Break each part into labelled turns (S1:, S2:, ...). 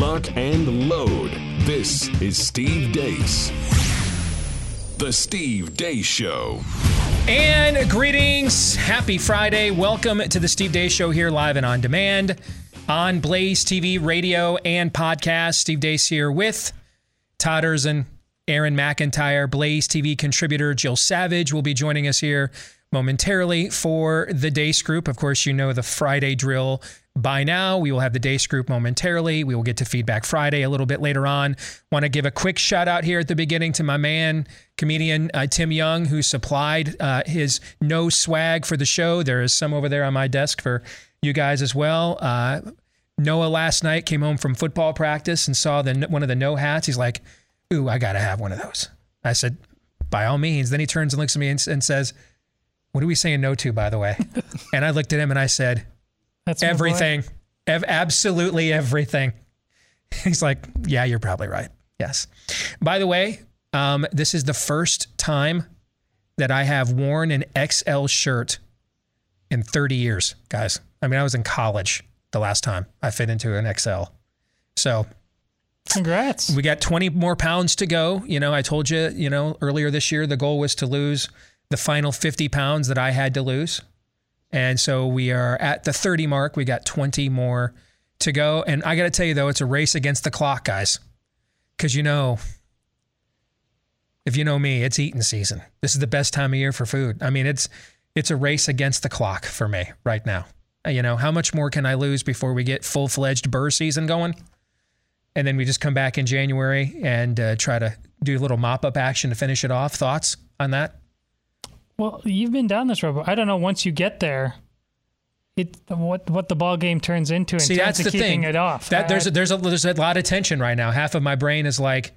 S1: lock, and load. This is Steve Deace. The Steve Deace Show.
S2: And greetings. Happy Friday. Welcome to the Steve Deace Show here live and on demand on Blaze TV, radio, and podcast. Steve Deace here with Todd Erzen, Aaron McIntyre, Blaze TV contributor Jill Savage will be joining us here momentarily for the Deace Group. Of course, you know the Friday drill by now. We will have the Deace Group momentarily. We will get to Feedback Friday a little bit later on. Want to give a quick shout out here at the beginning to my man, comedian uh, Tim Young, who supplied uh, his no swag for the show. There is some over there on my desk for you guys as well. Uh, Noah last night came home from football practice and saw the one of the no hats. He's like, "Ooh, I gotta have one of those." I said, "By all means." Then he turns and looks at me and, and says, "What are we saying no to, by the way?" and I looked at him and I said,
S3: That's
S2: "Everything, Ev- absolutely everything." He's like, "Yeah, you're probably right. Yes." By the way, um, this is the first time that I have worn an XL shirt in 30 years, guys. I mean, I was in college the last time I fit into an XL. So
S3: Congrats.
S2: we got 20 more pounds to go. You know, I told you, you know, earlier this year, the goal was to lose the final 50 pounds that I had to lose. And so we are at the 30 mark. We got 20 more to go. And I got to tell you, though, it's a race against the clock, guys. Because, you know, if you know me, it's eating season. This is the best time of year for food. I mean, it's it's a race against the clock for me right now. Uh, You know, how much more can I lose before we get full fledged burr season going? And then we just come back in January and uh, try to do a little mop up action to finish it off. Thoughts on that?
S3: Well, you've been down this road. but I don't know. Once you get there, it what what the ball game turns into in
S2: See,
S3: terms
S2: that's
S3: of
S2: the
S3: keeping
S2: thing.
S3: it off.
S2: That there's a,
S3: I-
S2: there's a there's a lot of tension right now. Half of my brain is like,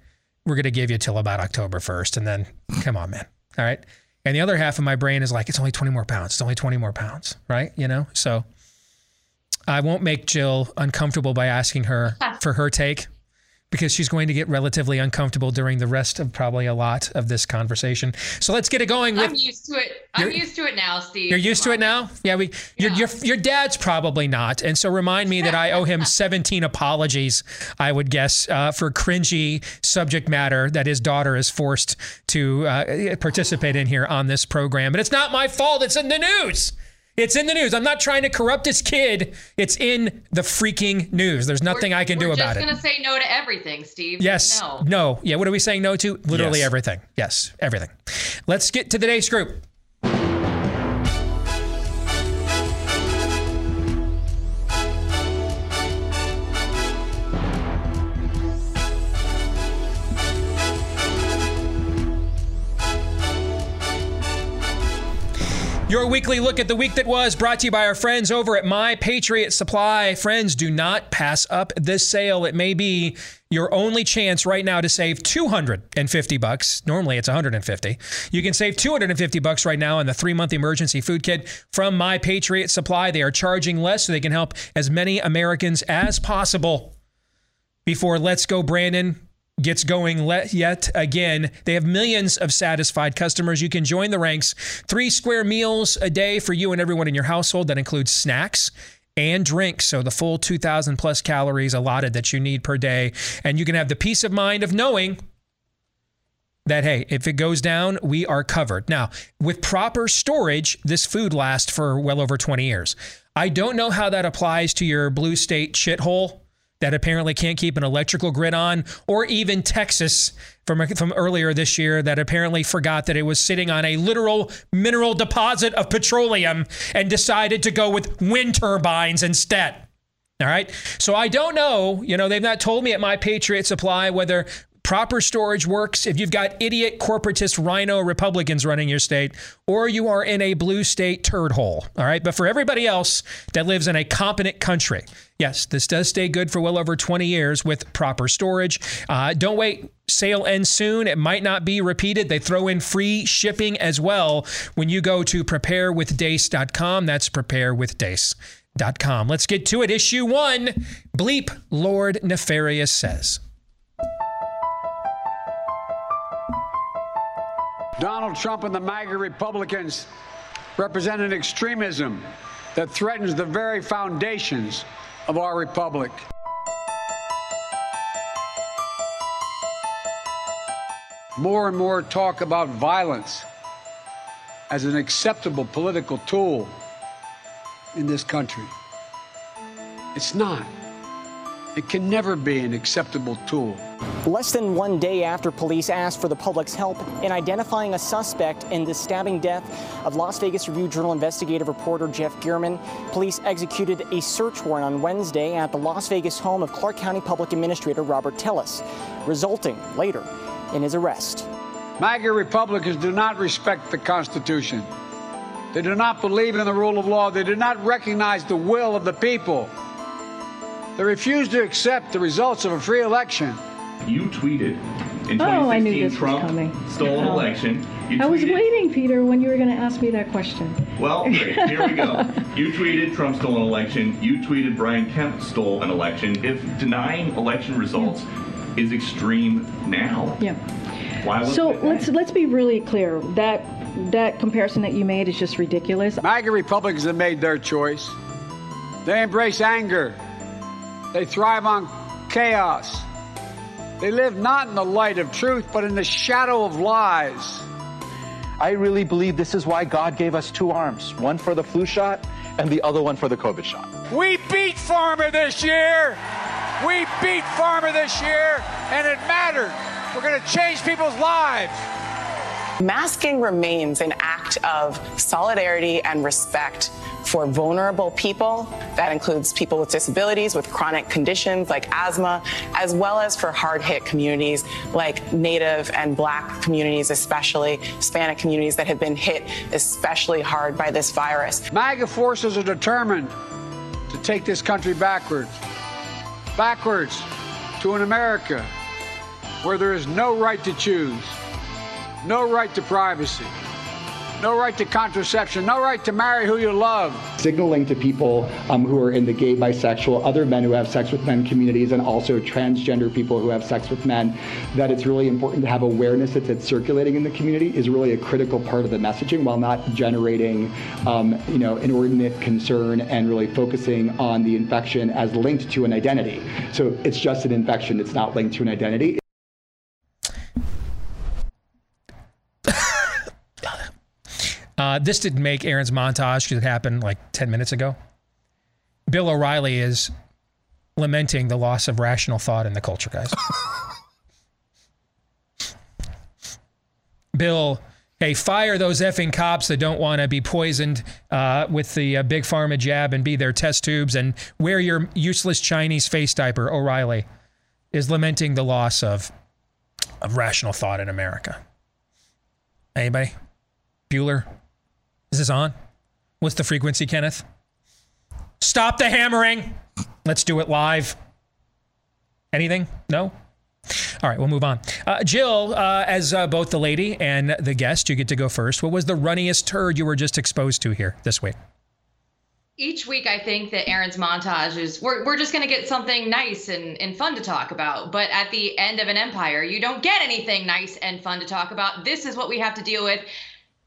S2: we're gonna give you till about October first, and then come on, man. All right. And the other half of my brain is like, it's only 20 more pounds. It's only 20 more pounds, right? You know. So I won't make Jill uncomfortable by asking her for her take because she's going to get relatively uncomfortable during the rest of probably a lot of this conversation. So let's get it going with
S4: I'm used to it. I'm used to it now, Steve.
S2: you're used to
S4: Come
S2: it now? Yeah, we your,
S4: Yeah.
S2: your your dad's probably not. And so remind me that I owe him 17 apologies, I would guess, uh, for cringy subject matter that his daughter is forced to uh, participate in here on this program. But it's not my fault. It's in the news. It's in the news. I'm not trying to corrupt this kid. It's in the freaking news. There's nothing
S4: We're-
S2: I can do about it.
S4: we're just gonna say no to everything, Steve.
S2: Yes.
S4: No.
S2: No. Yeah. What are we saying no to? Literally
S1: Yes.
S2: everything. Yes. Everything. Let's get to today's group. Your weekly look at the week that was brought to you by our friends over at My Patriot Supply. Friends, do not pass up this sale. It may be your only chance right now to save 250 bucks. Normally it's 150. You can save 250 bucks right now on the 3-month emergency food kit from My Patriot Supply. They are charging less so they can help as many Americans as possible before Let's Go Brandon gets going yet again. They have millions of satisfied customers. You can join the ranks. Three square meals a day for you and everyone in your household. That includes snacks and drinks. So the full 2,000 plus calories allotted that you need per day. And you can have the peace of mind of knowing that hey, if it goes down, we are covered. Now, with proper storage, this food lasts for well over 20 years. I don't know how that applies to your blue state shithole that apparently can't keep an electrical grid on, or even Texas from from earlier this year that apparently forgot that it was sitting on a literal mineral deposit of petroleum and decided to go with wind turbines instead. All right. So I don't know. You know, they've not told me at My Patriot Supply whether proper storage works if you've got idiot corporatist RINO Republicans running your state or you are in a blue state turd hole. All right. But for everybody else that lives in a competent country, yes, this does stay good for well over 20 years with proper storage. Uh, don't wait. Sale ends soon. It might not be repeated. They throw in free shipping as well when you go to preparewithdeace.com. That's preparewithdeace.com. Let's get to it. Issue one Bleep Lord Nefarious says.
S5: Donald Trump and the MAGA Republicans represent an extremism that threatens the very foundations of our republic. More and more talk about violence as an acceptable political tool in this country. It's not. It can never be an acceptable tool.
S6: Less than one day after police asked for the public's help in identifying a suspect in the stabbing death of Las Vegas Review Journal investigative reporter Jeff German, police executed a search warrant on Wednesday at the Las Vegas home of Clark County Public Administrator Robert Telles, resulting later in his arrest.
S5: MAGA Republicans do not respect the Constitution. They do not believe in the rule of law. They do not recognize the will of the people. They refuse to accept the results of a free election.
S7: You tweeted in 2016
S8: Oh, I knew this was
S7: Trump
S8: coming.
S7: stole an
S8: Oh.
S7: election. You
S8: I was waiting, Peter, when you were going to ask me that question.
S7: Well, great. Here we go. You tweeted Trump stole an election. You tweeted Brian Kemp stole an election. If denying election results is extreme now,
S8: Yeah.
S7: why was
S8: So let's let's be really clear. That that comparison that you made is just ridiculous.
S5: MAGA Republicans have made their choice. They embrace anger. They thrive on chaos. They live not in the light of truth, but in the shadow of lies.
S9: I really believe this is why God gave us two arms one for the flu shot and the other one for the COVID shot.
S5: We beat Pharma this year. We beat Pharma this year, and it mattered. We're going to change people's lives.
S10: Masking remains an act of solidarity and respect for vulnerable people. That includes people with disabilities, with chronic conditions like asthma, as well as for hard hit communities like Native and Black communities, especially Hispanic communities that have been hit especially hard by this virus.
S5: MAGA forces are determined to take this country backwards. Backwards to an America where there is no right to choose, no right to privacy, no right to contraception, no right to marry who you love.
S11: signaling to people um, who are in the gay, bisexual, other men who have sex with men communities, and also transgender people who have sex with men, that it's really important to have awareness that it's circulating in the community is really a critical part of the messaging, while not generating, um, you know, inordinate concern and really focusing on the infection as linked to an identity. So it's just an infection; it's not linked to an identity.
S2: Uh, this didn't make Aaron's montage because it happened like 10 minutes ago. Bill O'Reilly is lamenting the loss of rational thought in the culture, guys. Bill, hey, fire those effing cops that don't want to be poisoned uh, with the uh, big pharma jab and be their test tubes and wear your useless Chinese face diaper. O'Reilly is lamenting the loss of, of rational thought in America. Anybody? Bueller? Is this on? What's the frequency, Kenneth? Stop the hammering. Let's do it live. Anything? No? All right, we'll move on. Uh, Jill, uh, as uh, both the lady and the guest, you get to go first. What was the runniest turd you were just exposed to here this week?
S4: Each week, I think that Aaron's montage is we're, we're just going to get something nice and, and fun to talk about. But at the end of an empire, you don't get anything nice and fun to talk about. This is what we have to deal with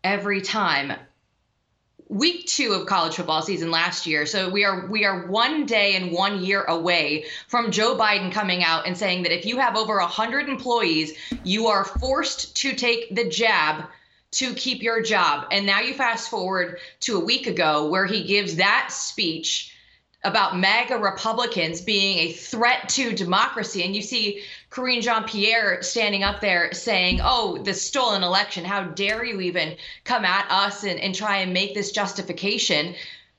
S4: every time. Week two of college football season last year. So we are we are one day and one year away from Joe Biden coming out and saying that if you have over hundred employees, you are forced to take the jab to keep your job. And now you fast forward to a week ago where he gives that speech about MAGA Republicans being a threat to democracy. And you see Karine Jean Pierre standing up there saying, Oh, the stolen election. How dare you even come at us and, and try and make this justification?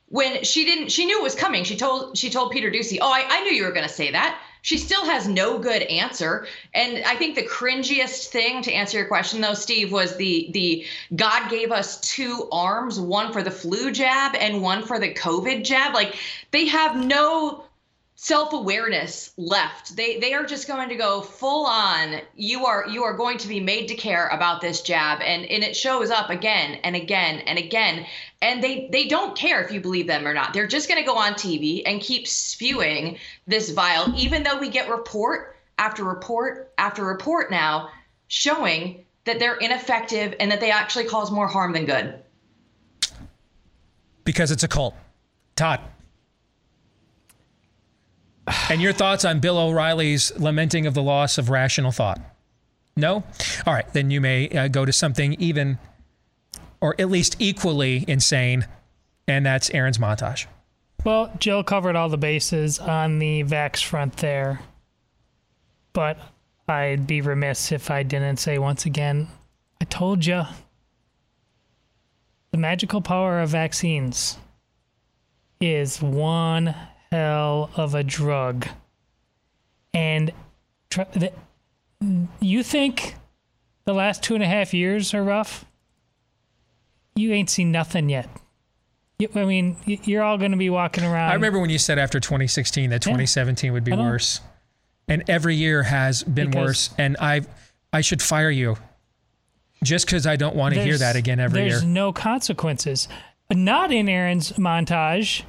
S4: When she didn't, she knew it was coming. She told she told Peter Doocy, Oh, I, I knew you were gonna say that. She still has no good answer. And I think the cringiest thing to answer your question though, Steve, was the the God gave us two arms, one for the flu jab and one for the COVID jab. Like they have no self-awareness left. They they are just going to go full on. You are you are going to be made to care about this jab and and it shows up again and again and again and they they don't care if you believe them or not. They're just going to go on TV and keep spewing this vile even though we get report after report after report now showing that they're ineffective and that they actually cause more harm than good.
S2: Because it's a cult. Todd. And your thoughts on Bill O'Reilly's lamenting of the loss of rational thought? No? All right, then you may uh, go to something even or at least equally insane, and that's Aaron's montage.
S3: Well, Jill covered all the bases on the Vax front there. But I'd be remiss if I didn't say once again I told you. The magical power of vaccines is one hell of a drug. And tr- the, you think the last two and a half years are rough? You ain't seen nothing yet. You- I mean, you're all going to be walking around.
S2: I remember when you said after 2016 that 2017 would be worse, and every year has been
S3: Because-
S2: worse. And I, I should fire you, just because I don't want to hear that again every
S3: there's
S2: year.
S3: There's no consequences. Not in Aaron's montage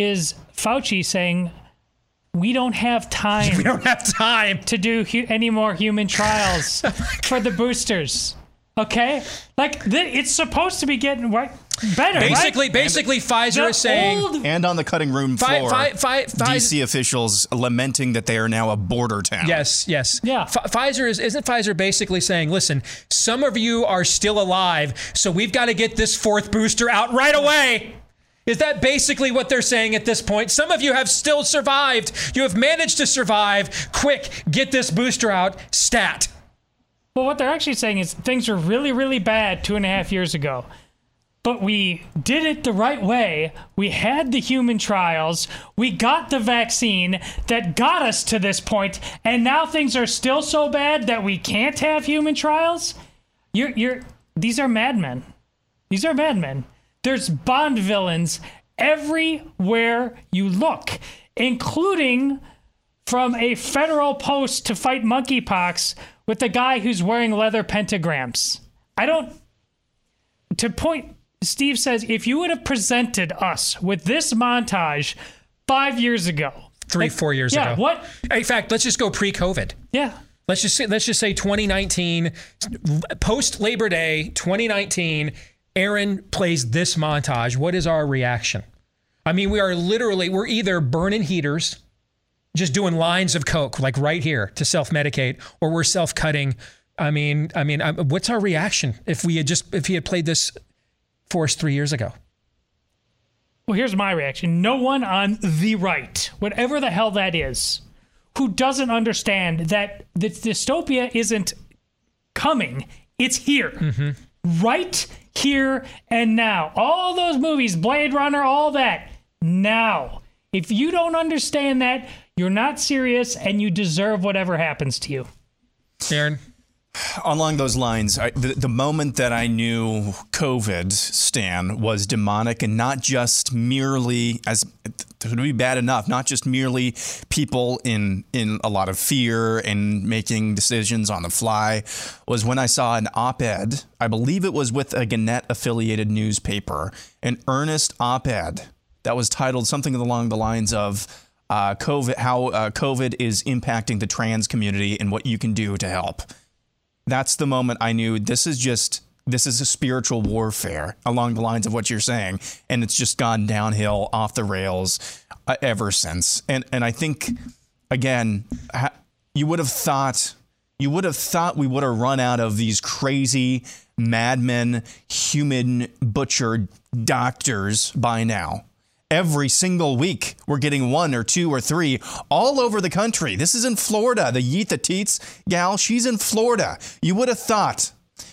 S3: is Fauci saying, "We don't have time.
S2: we don't have time
S3: to do hu- any more human trials oh for the boosters." Okay, like th- it's supposed to be getting right better.
S2: Basically,
S3: right?
S2: basically, Pfizer is saying.
S3: old-
S12: And on the cutting room floor,
S2: fi- fi- fi-
S12: DC officials lamenting that they are now a border town.
S2: Yes, yes. Yeah. Pfizer is isn't Pfizer basically saying, listen, some of you are still alive, so we've got to get this fourth booster out right away. Is that basically what they're saying at this point? Some of you have still survived. You have managed to survive. Quick, get this booster out. Stat.
S3: Well, what they're actually saying is things were really, really bad two and a half years ago. But we did it the right way. We had the human trials. We got the vaccine that got us to this point. and now things are still so bad that we can't have human trials. You're, you're. These are madmen. These are madmen. There's Bond villains everywhere you look, including from a federal post to fight monkeypox with a guy who's wearing leather pentagrams. I don't. To point, Steve says, if you would have presented us with this montage five years ago,
S2: Three,
S3: like-
S2: four years
S3: yeah,
S2: ago.
S3: what?
S2: In fact, let's just go pre-COVID.
S3: Yeah.
S2: Let's just say, let's just say 2019, post Labor Day 2019. Aaron plays this montage. What is our reaction? I mean, we are literally we're either burning heaters, just doing lines of coke like right here to self-medicate, or we're self-cutting. I mean, I mean, what's our reaction if we had just if he had played this for us three years ago?
S3: Well, here's my reaction. No one on the right, whatever the hell that is, who doesn't understand that the dystopia isn't coming, it's here. Mm-hmm. Right here and now. All those movies, Blade Runner, all that, now. If you don't understand that, you're not serious and you deserve whatever happens to you.
S2: Aaron?
S12: Along those lines, I, the, the moment that I knew COVID, Stan, was demonic and not just merely as it would be bad enough, not just merely people in in a lot of fear and making decisions on the fly, was when I saw an op-ed. I believe it was with a Gannett affiliated newspaper, an earnest op-ed that was titled something along the lines of uh, COVID, how uh, COVID is impacting the trans community and what you can do to help that's the moment I knew this is just this is a spiritual warfare along the lines of what you're saying, and it's just gone downhill off the rails uh, ever since. And and I think again, ha- you would have thought you would have thought we would have run out of these crazy madmen, human butcher doctors by now. Every single week, we're getting one or two or three all over the country. This is in Florida. The Yeet the Teats gal, she's in Florida. You would have thought,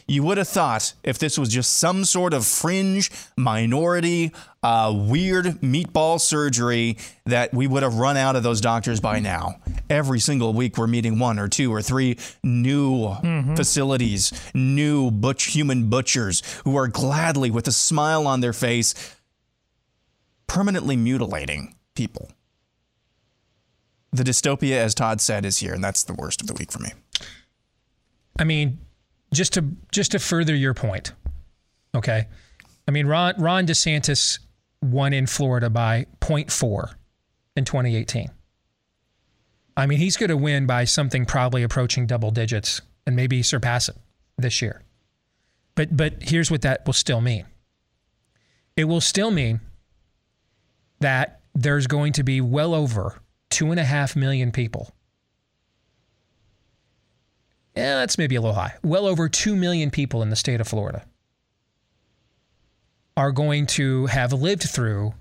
S12: you would have thought if this was just some sort of fringe minority, uh, weird meatball surgery, that we would have run out of those doctors by now. Every single week, we're meeting one or two or three new facilities, new butch human butchers who are gladly, with a smile on their face, permanently mutilating people. The dystopia, as Todd said, is here, and that's the worst of the week for me.
S2: I mean, just to just to further your point, okay. I mean, Ron Ron DeSantis won in Florida by 0.4 in 2018. I mean, he's going to win by something probably approaching double digits and maybe surpass it this year. But but here's what that will still mean. It will still mean that there's going to be well over two and a half million people yeah, that's maybe a little high. Well over 2 million people in the state of Florida are going to have lived through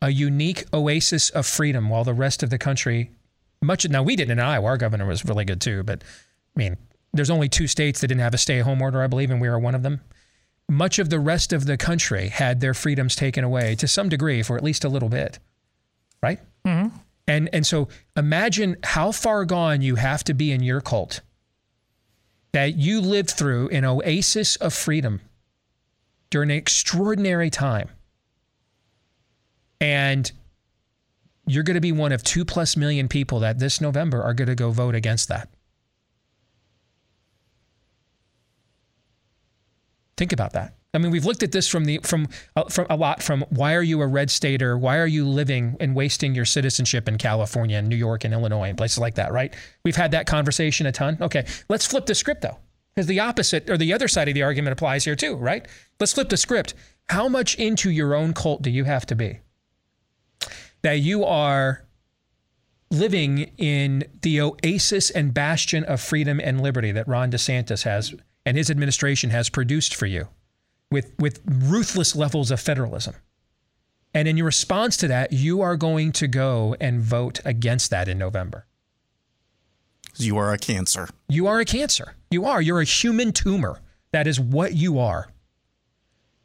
S2: a unique oasis of freedom while the rest of the country much now we didn't in Iowa our governor was really good too but I mean there's only two states that didn't have a stay at home order I believe and we were one of them much of the rest of the country had their freedoms taken away to some degree for at least a little bit right
S3: Mm-hmm.
S2: and and so imagine how far gone you have to be in your cult that you lived through an oasis of freedom during an extraordinary time. And you're going to be one of two plus million people that this November are going to go vote against that. Think about that. I mean, we've looked at this from the from uh, from a lot from why are you a red stater? Why are you living and wasting your citizenship in California and New York and Illinois and places like that, right? We've had that conversation a ton. Okay, let's flip the script though. Because the opposite or the other side of the argument applies here too, right? Let's flip the script. How much into your own cult do you have to be? That you are living in the oasis and bastion of freedom and liberty that Ron DeSantis has and his administration has produced for you with, with ruthless levels of federalism. And in your response to that, you are going to go and vote against that in November.
S12: You are a cancer.
S2: You are a cancer. You are. You're a human tumor. That is what you are.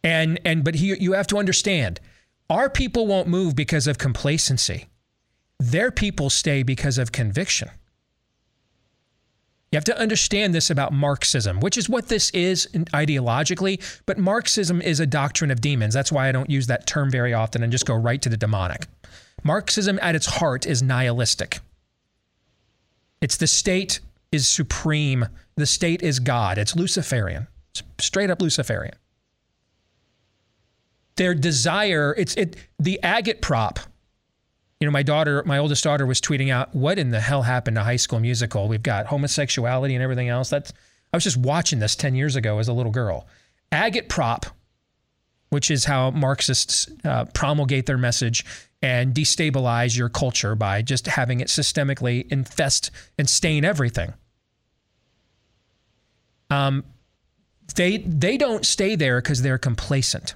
S2: And and but he, you have to understand, our people won't move because of complacency. Their people stay because of conviction. You have to understand this about Marxism, which is what this is ideologically, but Marxism is a doctrine of demons. That's why I don't use that term very often and just go right to the demonic. Marxism at its heart is nihilistic. It's the state is supreme, the state is God. It's Luciferian. It's straight up Luciferian. Their desire, it's it the agitprop you know, my daughter, my oldest daughter was tweeting out, what in the hell happened to high school musical? We've got homosexuality and everything else. That's I was just watching this 10 years ago as a little girl. Agitprop, which is how Marxists uh, promulgate their message and destabilize your culture by just having it systemically infest and stain everything. Um, they they don't stay there because they're complacent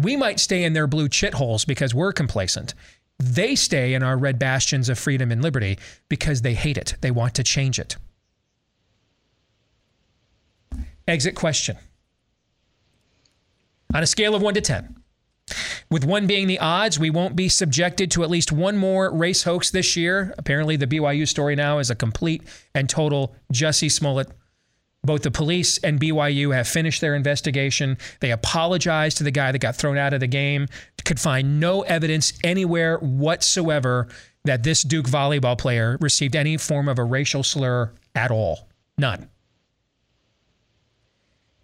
S2: we might stay in their blue chit holes because we're complacent. They stay in our red bastions of freedom and liberty because they hate it. They want to change it. Exit question. On a scale of 1 to 10, with one being the odds, we won't be subjected to at least one more race hoax this year. Apparently, the BYU story now is a complete and total Jussie Smollett both the police and BYU have finished their investigation. They apologized to the guy that got thrown out of the game, could find no evidence anywhere whatsoever that this Duke volleyball player received any form of a racial slur at all. None.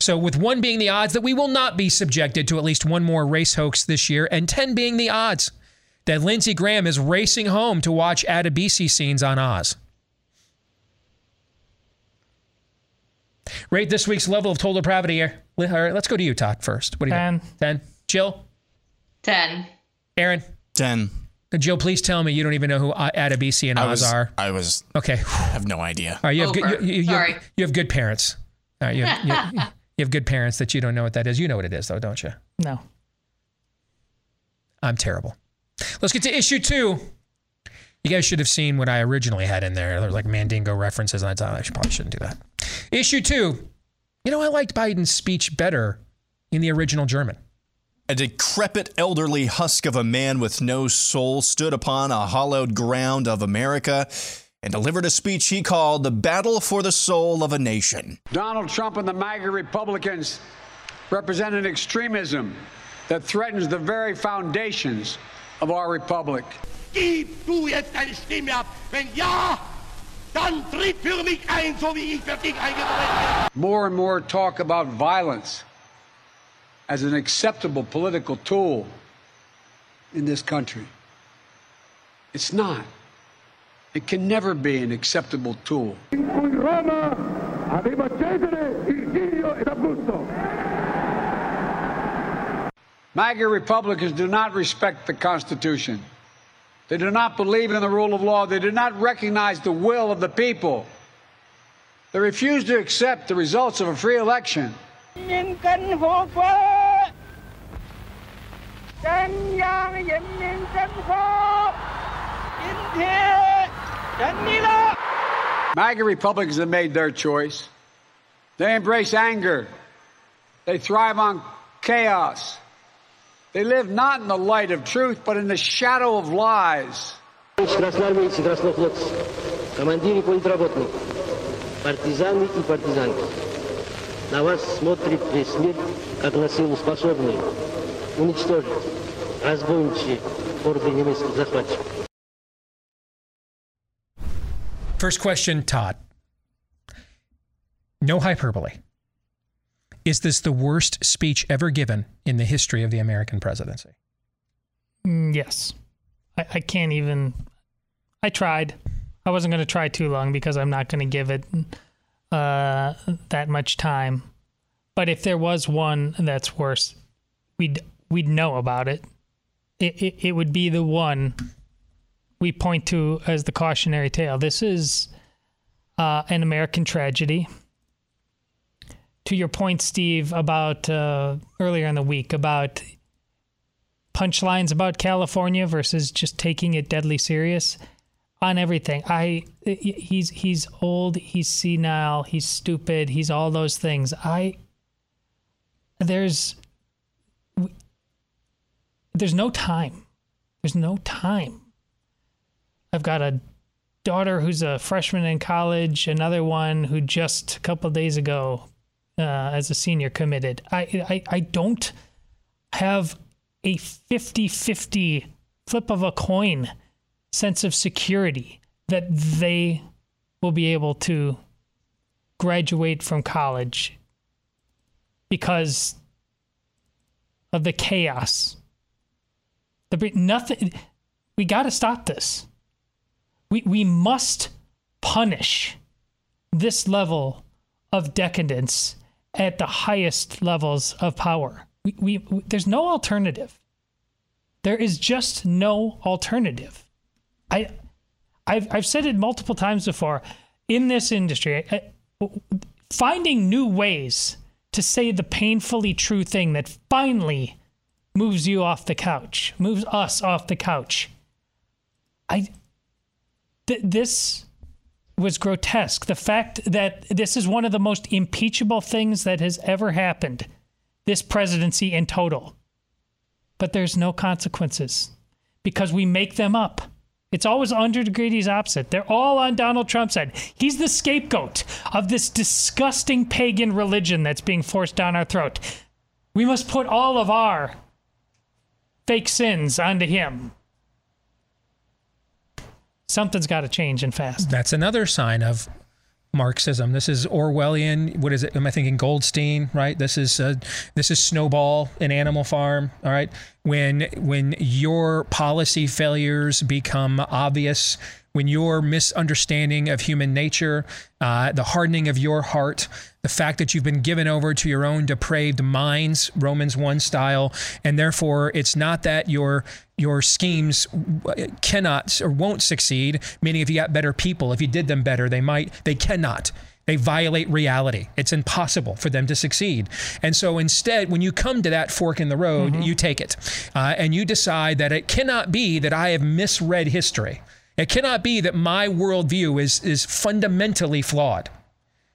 S2: So, with one being the odds that we will not be subjected to at least one more race hoax this year, and 10 being the odds that Lindsey Graham is racing home to watch Adebisi scenes on Oz. Rate this week's level of total depravity here. All right, let's go to you, Todd, first. What do you
S3: 10.
S2: think? 10. Jill?
S4: 10.
S2: Aaron?
S12: 10.
S2: Uh, Jill, please tell me you don't even know who Adebisi and
S12: I
S2: Oz
S12: was,
S2: are.
S12: I was.
S2: Okay.
S12: I have no idea.
S2: All right, you have good.
S4: Over.
S2: You, you, you,
S4: Sorry.
S2: have, you have good parents. All right, you, have, you, you have good parents that you don't know what that is. You know what it is, though, don't you?
S3: No.
S2: I'm terrible. Let's get to issue two. You guys should have seen what I originally had in there. There was like Mandingo references, and I thought I should, probably shouldn't do that. Issue two. You know, I liked Biden's speech better in the original German.
S12: A decrepit elderly husk of a man with no soul stood upon a hollowed ground of America and delivered a speech he called the Battle for the Soul of a Nation.
S5: Donald Trump and the MAGA Republicans represent an extremism that threatens the very foundations of our republic.
S13: Gib du jetzt deine Stimme ab. Wenn ja, dann tritt für mich ein, so wie ich für dich eingetreten bin.
S5: More and more talk about violence as an acceptable political tool in this country. It's not. It can never be an acceptable tool.
S13: In Roma aveva Cesare, Virgilio ed Augusto.
S5: MAGA Republicans do not respect the Constitution. They do not believe in the rule of law. They do not recognize the will of the people. They refuse to accept the results of a free election. MAGA Republicans have made their choice. They embrace anger. They thrive on chaos. They live not in the light of truth, but in the shadow of lies.
S14: Красноармейцы, краснофлотцы, командиры политработные, партизаны и партизанки. На вас смотрит весь мир, как на силу способную уничтожить разбойничьи орды немецких захватчиков.
S2: First question, Todd. No hyperbole. Is this the worst speech ever given in the history of the American presidency?
S3: Mm, yes. I, I can't even. I tried. I wasn't going to try too long because I'm not going to give it uh, that much time. But if there was one that's worse, we'd we'd know about it. It, it. it would be the one we point to as the cautionary tale. This is uh, an American tragedy. To your point, Steve, about uh, earlier in the week about punchlines about California versus just taking it deadly serious on everything. I he's he's old, he's senile, he's stupid, he's all those things. I there's there's no time. There's no time I've got a daughter who's a freshman in college, another one who just a couple days ago, uh, as a senior, committed. I, I, I don't have a 50 50 flip of a coin sense of security that they will be able to graduate from college because of the chaos. The nothing. We got to stop this. We, we must punish this level of decadence at the highest levels of power. We, we, we, there's no alternative. There is just no alternative. I, I've, I've said it multiple times before. In this industry, I, finding new ways to say the painfully true thing that finally moves you off the couch, moves us off the couch. I th- this was grotesque. The fact that this is one of the most impeachable things that has ever happened, this presidency in total. But there's no consequences because we make them up. It's always Andre Grady's opposite. They're all on Donald Trump's side. He's the scapegoat of this disgusting pagan religion that's being forced down our throat. We must put all of our fake sins onto him something's got to change and fast.
S2: That's another sign of Marxism. This is Orwellian. What is it? Am I thinking Goldstein? Right. This is uh, this is Snowball in Animal Farm. All right. When when your policy failures become obvious, when your misunderstanding of human nature, uh, the hardening of your heart, the fact that you've been given over to your own depraved minds, Romans 1 style, and therefore it's not that your your schemes cannot or won't succeed, meaning if you got better people, if you did them better, they might, they cannot. They violate reality. It's impossible for them to succeed. And so instead, when you come to that fork in the road, mm-hmm. you take it uh, and you decide that it cannot be that I have misread history. It cannot be that my worldview is, is fundamentally flawed.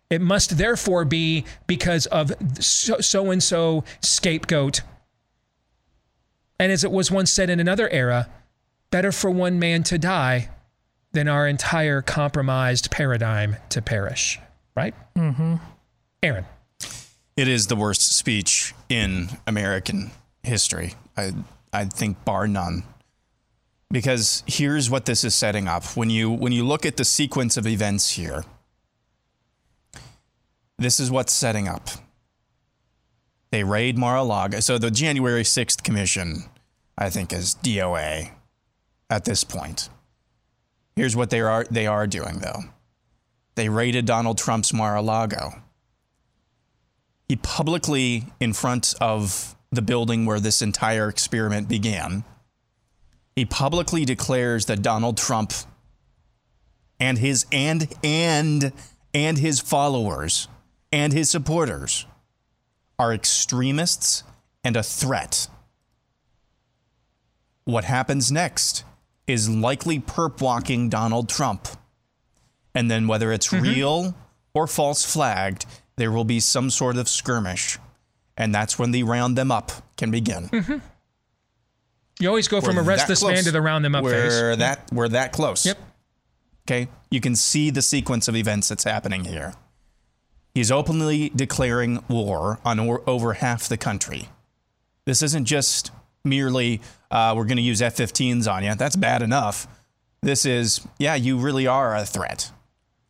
S2: It must therefore be because of so and so scapegoat. And as it was once said in another era, better for one man to die than our entire compromised paradigm to perish. Right?
S3: Mm-hmm.
S2: Aaron.
S12: It is the worst speech in American history. I I think bar none. Because here's what this is setting up. When you when you look at the sequence of events here, this is what's setting up. They raid Mar-a-Lago. So the January 6th commission, I think, is DOA at this point. Here's what they are they are doing though. They raided Donald Trump's Mar-a-Lago. He publicly in front of the building where this entire experiment began he publicly declares that Donald Trump and his and and and his followers and his supporters are extremists and a threat. What happens next is likely perp walking Donald Trump. And then, whether it's
S2: Mm-hmm.
S12: real or false flagged, there will be some sort of skirmish. And that's when the round them up can begin.
S2: Mm-hmm. You always go from
S12: We're
S2: arrest this man to the round them up phase.
S12: we're That, we're that close.
S2: Yep.
S12: Okay. You can see the sequence of events that's happening here. He's openly declaring war on or, over half the country. This isn't just merely, uh, we're going to use F 15s on you. That's bad enough. This is, yeah, you really are a threat.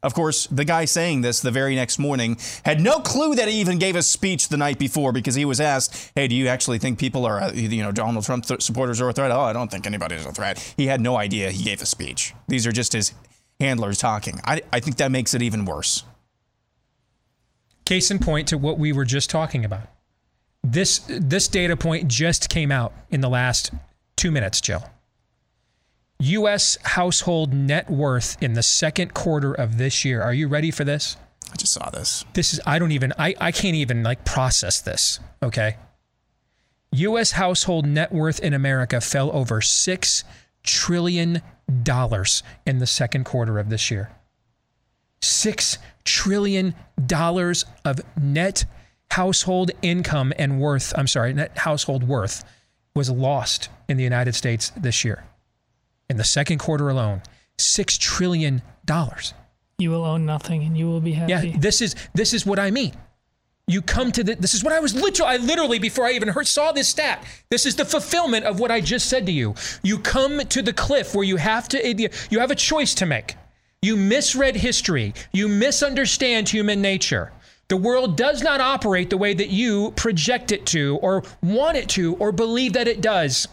S12: Of course, the guy saying this the very next morning had no clue that he even gave a speech the night before because he was asked, "Hey, do you actually think people are, uh, you know, Donald Trump th- supporters are a threat?" Oh, I don't think anybody's a threat. He had no idea he gave a speech. These are just his handlers talking. I, I think that makes it even worse.
S2: Case in point to what we were just talking about. This this data point just came out in the last two minutes, Jill. U.S. household net worth in the second quarter of this year. Are you ready for this?
S12: I just saw this.
S2: This is I don't even I, I can't even like process this. Okay. U.S. household net worth in America fell over six trillion dollars in the second quarter of this year. Six trillion dollars of net household income and worth. I'm sorry, net household worth was lost in the United States this year. In the second quarter alone, six trillion dollars.
S3: You will own nothing and you will be happy.
S2: Yeah, this is this is what I mean. You come to the this is what I was literally I literally before I even heard saw this stat. This is the fulfillment of what I just said to you. You come to the cliff where you have to you have a choice to make. You misread history. You misunderstand human nature. The world does not operate the way that you project it to or want it to or believe that it does.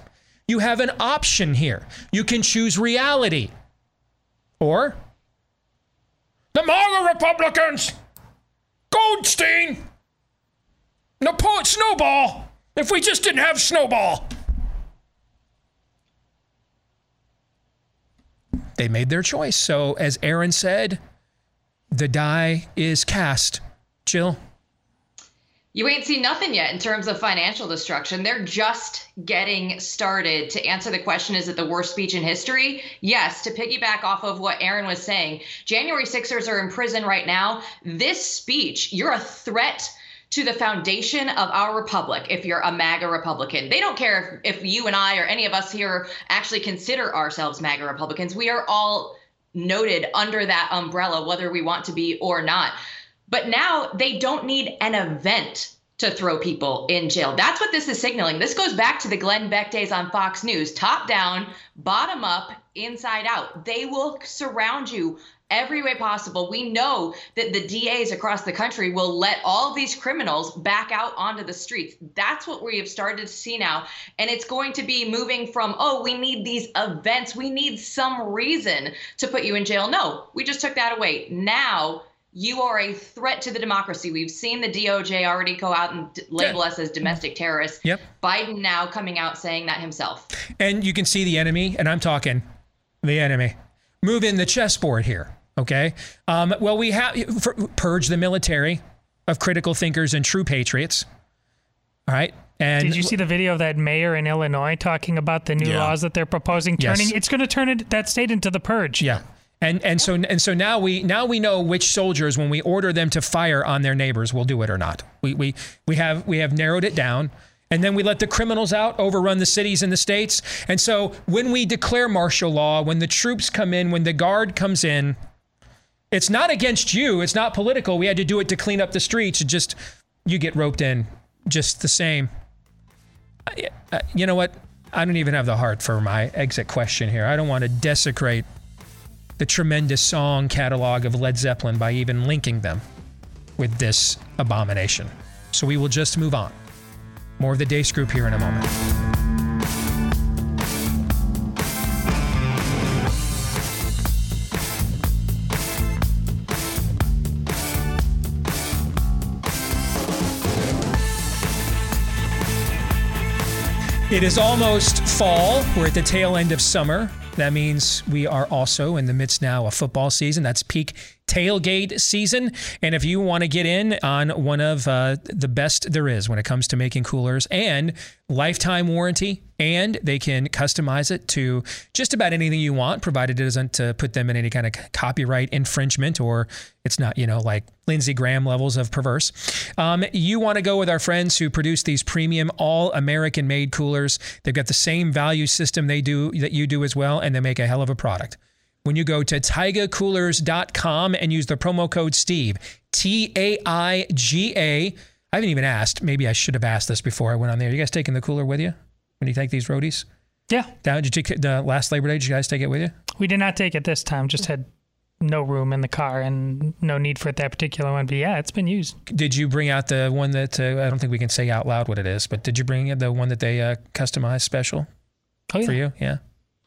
S2: You have an option here. You can choose reality or the MAGA Republicans, Goldstein, Napo- Snowball. If we just didn't have Snowball. They made their choice. So, as Aaron said, the die is cast. Jill?
S4: You ain't seen nothing yet in terms of financial destruction. They're just getting started. To answer the question, is it the worst speech in history? Yes. To piggyback off of what Aaron was saying, January Sixers are in prison right now. This speech, you're a threat to the foundation of our republic if you're a MAGA Republican. They don't care if, if you and I or any of us here actually consider ourselves MAGA Republicans. We are all noted under that umbrella, whether we want to be or not. But now they don't need an event to throw people in jail. That's what this is signaling. This goes back to the Glenn Beck days on Fox News top down, bottom up, inside out. They will surround you every way possible. We know that the DAs across the country will let all these criminals back out onto the streets. That's what we have started to see now. And it's going to be moving from, oh, we need these events, we need some reason to put you in jail. No, we just took that away. Now, you are a threat to the democracy. We've seen the DOJ already go out and d- label us as domestic terrorists.
S2: Yep.
S4: Biden now coming out saying that himself.
S2: And you can see the enemy, and I'm talking the enemy. Move in the chessboard here, okay? Um, well, we have for, purge the military of critical thinkers and true patriots. All right. And
S3: Did you see the video of that mayor in Illinois talking about the new
S2: Yeah.
S3: laws that they're proposing?
S2: Yes.
S3: Turning it's going to turn it, that state into the purge.
S2: Yeah. And and so and so now we now we know which soldiers when we order them to fire on their neighbors will do it or not. We we we have we have narrowed it down. And then we let the criminals out, overrun the cities and the states. And so when we declare martial law, when the troops come in, when the guard comes in, it's not against you. It's not political. We had to do it to clean up the streets. Just you get roped in just the same. You know what? I don't even have the heart for my exit question here. I don't want to desecrate the tremendous song catalog of Led Zeppelin by even linking them with this abomination. So we will just move on. More of the Deace Group here in a moment. It is almost fall. We're at the tail end of summer. That means we are also in the midst now of football season. That's peak tailgate season. And if you want to get in on one of uh, the best there is when it comes to making coolers and lifetime warranty, and they can customize it to just about anything you want, provided it doesn't put them in any kind of copyright infringement or it's not, you know, like Lindsey Graham levels of perverse. Um, you want to go with our friends who produce these premium, all American made coolers. They've got the same value system they do that you do as well, and they make a hell of a product when you go to taigacoolers.com and use the promo code Steve, T A I G A. I haven't even asked. Maybe I should have asked this before I went on there. You guys taking the cooler with you when you take these roadies?
S3: Yeah.
S2: Down, did you take the last Labor Day? Did you guys take it with you?
S3: We did not take it this time. Just had no room in the car and no need for it that particular one. But yeah, it's been used.
S2: Did you bring out the one that uh, I don't think we can say out loud what it is, but did you bring the one that they uh, customized special
S3: oh, yeah.
S2: for you? Yeah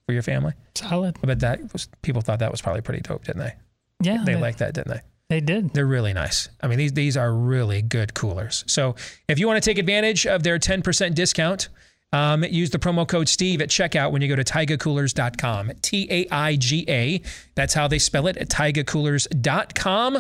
S2: for your family?
S3: Solid.
S2: But that was people thought that was probably pretty dope, didn't they?
S3: Yeah,
S2: they, they liked that, didn't they?
S3: They did.
S2: They're really nice. I mean, these these are really good coolers. So if you want to take advantage of their 10% discount, um, use the promo code Steve at checkout when you go to taigacoolers.com. T A I G A. That's how they spell it at taigacoolers.com.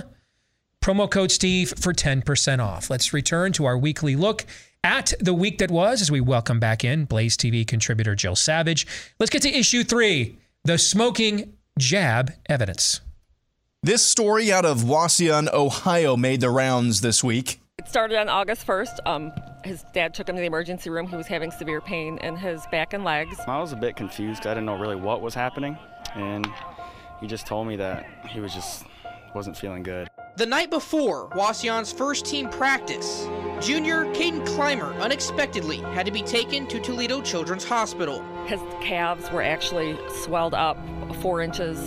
S2: Promo code Steve for 10% off. Let's return to our weekly look at the week that was as we welcome back in Blaze TV contributor Jill Savage. Let's get to issue three the smoking jab evidence.
S12: This story out of Wauseon, Ohio made the rounds this week.
S15: It started on August 1st. Um, his dad took him to the emergency room. He was having severe pain in his back and legs.
S16: I was a bit confused I didn't know really what was happening. And he just told me that he was just wasn't feeling good.
S17: The night before Wauseon's first team practice, junior Caden Clymer unexpectedly had to be taken to Toledo Children's Hospital.
S15: His calves were actually swelled up four inches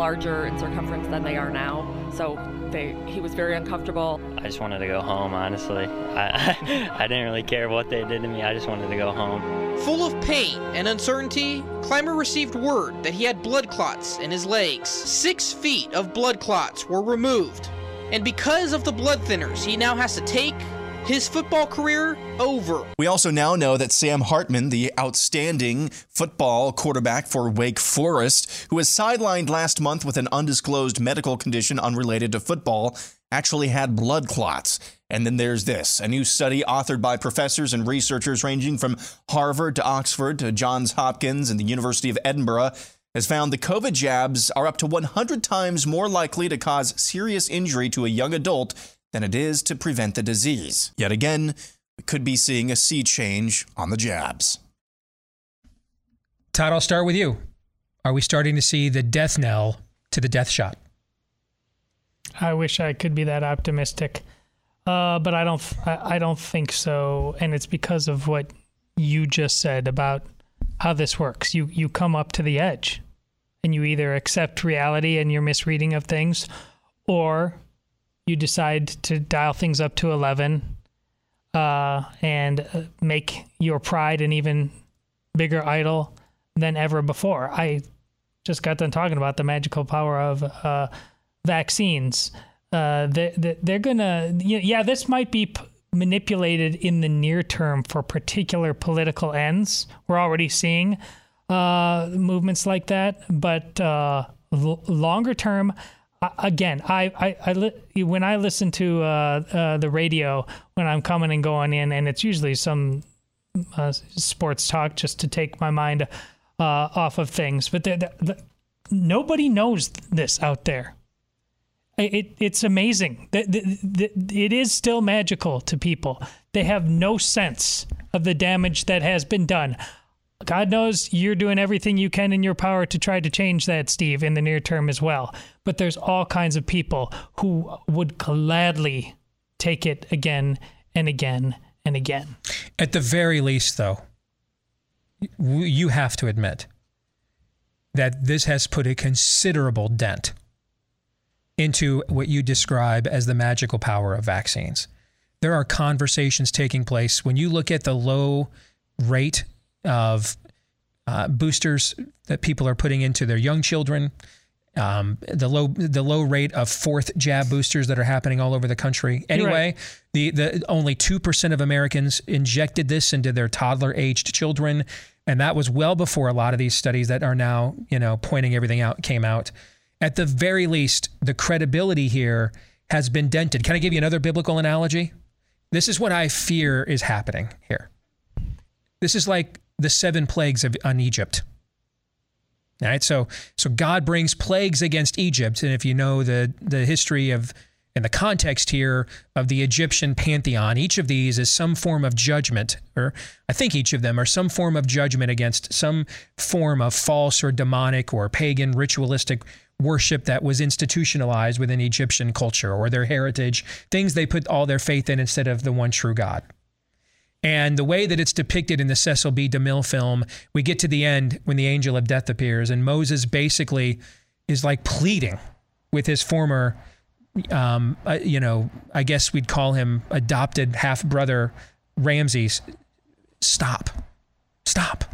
S15: larger in circumference than they are now. So they, he was very uncomfortable.
S18: I just wanted to go home, honestly. I, I didn't really care what they did to me. I just wanted to go home.
S17: Full of pain and uncertainty, Clymer received word that he had blood clots in his legs. Six feet of blood clots were removed. And because of the blood thinners he now has to take, his football career over.
S12: We also now know that Sam Hartman, the outstanding football quarterback for Wake Forest, who was sidelined last month with an undisclosed medical condition unrelated to football, actually had blood clots. And then there's this a new study authored by professors and researchers ranging from Harvard to Oxford to Johns Hopkins and the University of Edinburgh has found the COVID jabs are up to 100 times more likely to cause serious injury to a young adult than it is to prevent the disease. Yet again, we could be seeing a sea change on the jabs.
S2: Todd, I'll start with you. Are we starting to see the death knell to the death shot?
S3: I wish I could be that optimistic. Uh, but I don't. I, I don't think so, and it's because of what you just said about how this works. You you come up to the edge, and you either accept reality and your misreading of things, or you decide to dial things up to eleven, uh, and uh, make your pride an even bigger idol than ever before. I just got done talking about the magical power of uh, vaccines uh, they, they, are gonna yeah this might be p- manipulated in the near term for particular political ends we're already seeing uh, movements like that but uh, l- longer term again I, I, I li- when i listen to uh, uh, the radio when i'm coming and going in and it's usually some uh, sports talk just to take my mind off of things but the, the, nobody knows this out there it, it's amazing. It is still magical to people. They have no sense of the damage that has been done. God knows you're doing everything you can in your power to try to change that, Steve, in the near term as well. But there's all kinds of people who would gladly take it again and again and again.
S2: At the very least, though, you have to admit that this has put a considerable dent into what you describe as the magical power of vaccines. There are conversations taking place when you look at the low rate of uh, boosters that people are putting into their young children um, the low the low rate of fourth jab boosters that are happening all over the country. Anyway, the the only two percent of Americans injected this into their toddler aged children, and that was well before a lot of these studies that are now you know pointing everything out came out. At the very least, the credibility here has been dented. Can I give you another biblical analogy? This is what I fear is happening here. This is like the seven plagues of on Egypt. All right, so so God brings plagues against Egypt, and if you know the the history of and the context here of the Egyptian pantheon, each of these is some form of judgment, or I think each of them are some form of judgment against some form of false or demonic or pagan ritualistic worship that was institutionalized within Egyptian culture or their heritage, things they put all their faith in instead of the one true God. And the way that it's depicted in the Cecil B. DeMille film, we get to the end when the angel of death appears, and Moses basically is like pleading with his former, um, uh, you know, I guess we'd call him adopted half brother Ramses. Stop, stop.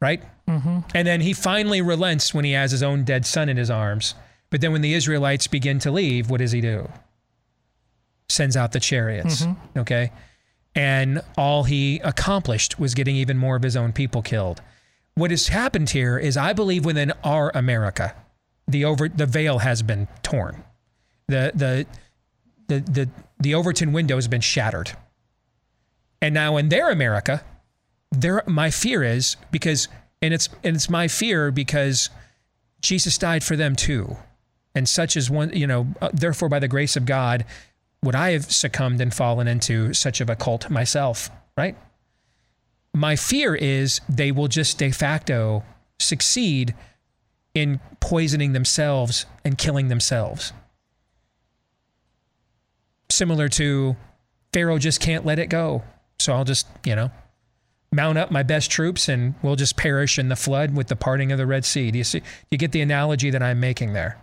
S2: Right?
S3: Mm-hmm.
S2: And then he finally relents when he has his own dead son in his arms. But then when the Israelites begin to leave, what does he do? Sends out the chariots.
S3: Mhm.
S2: Okay. And all he accomplished was getting even more of his own people killed. What has happened here is I believe within our America, the over the veil has been torn. The the the the, the Overton window has been shattered. And now in their America, there my fear is because and it's and it's my fear because Jesus died for them too. And such is one, you know, uh, therefore by the grace of God would I have succumbed and fallen into such of a cult myself, right? My fear is they will just de facto succeed in poisoning themselves and killing themselves. Similar to Pharaoh just can't let it go. So I'll just, you know, mount up my best troops and we'll just perish in the flood with the parting of the Red Sea. Do you see you get the analogy that I'm making there?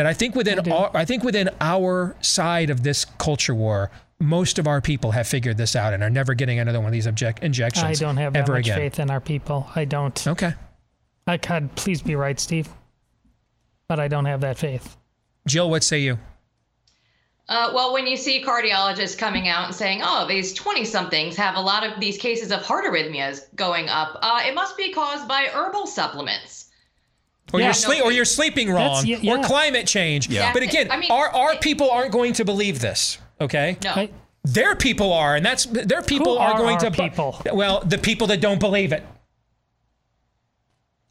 S2: That I think within our, I think within our side of this culture war, most of our people have figured this out and are never getting another one of these object, injections.
S3: I don't have that
S2: ever
S3: much
S2: again.
S3: faith in our people. I don't.
S2: Okay.
S3: I could please be right, Steve. But I don't have that faith.
S2: Jill, what say you?
S4: Uh, well, when you see cardiologists coming out and saying, "Oh, these 20-somethings have a lot of these cases of heart arrhythmias going up," uh, it must be caused by herbal supplements.
S2: Or
S4: Yeah.
S2: you're sleep, or you're sleeping wrong,
S4: That's- y-
S2: or climate change.
S4: Yeah.
S2: But again,
S4: I mean-
S2: our our people aren't going to believe this. Okay.
S4: No.
S2: Their people are, and that's their people
S3: Who
S2: are,
S3: are
S2: going
S3: our
S2: to.
S3: people?
S2: Well, the people that don't believe it.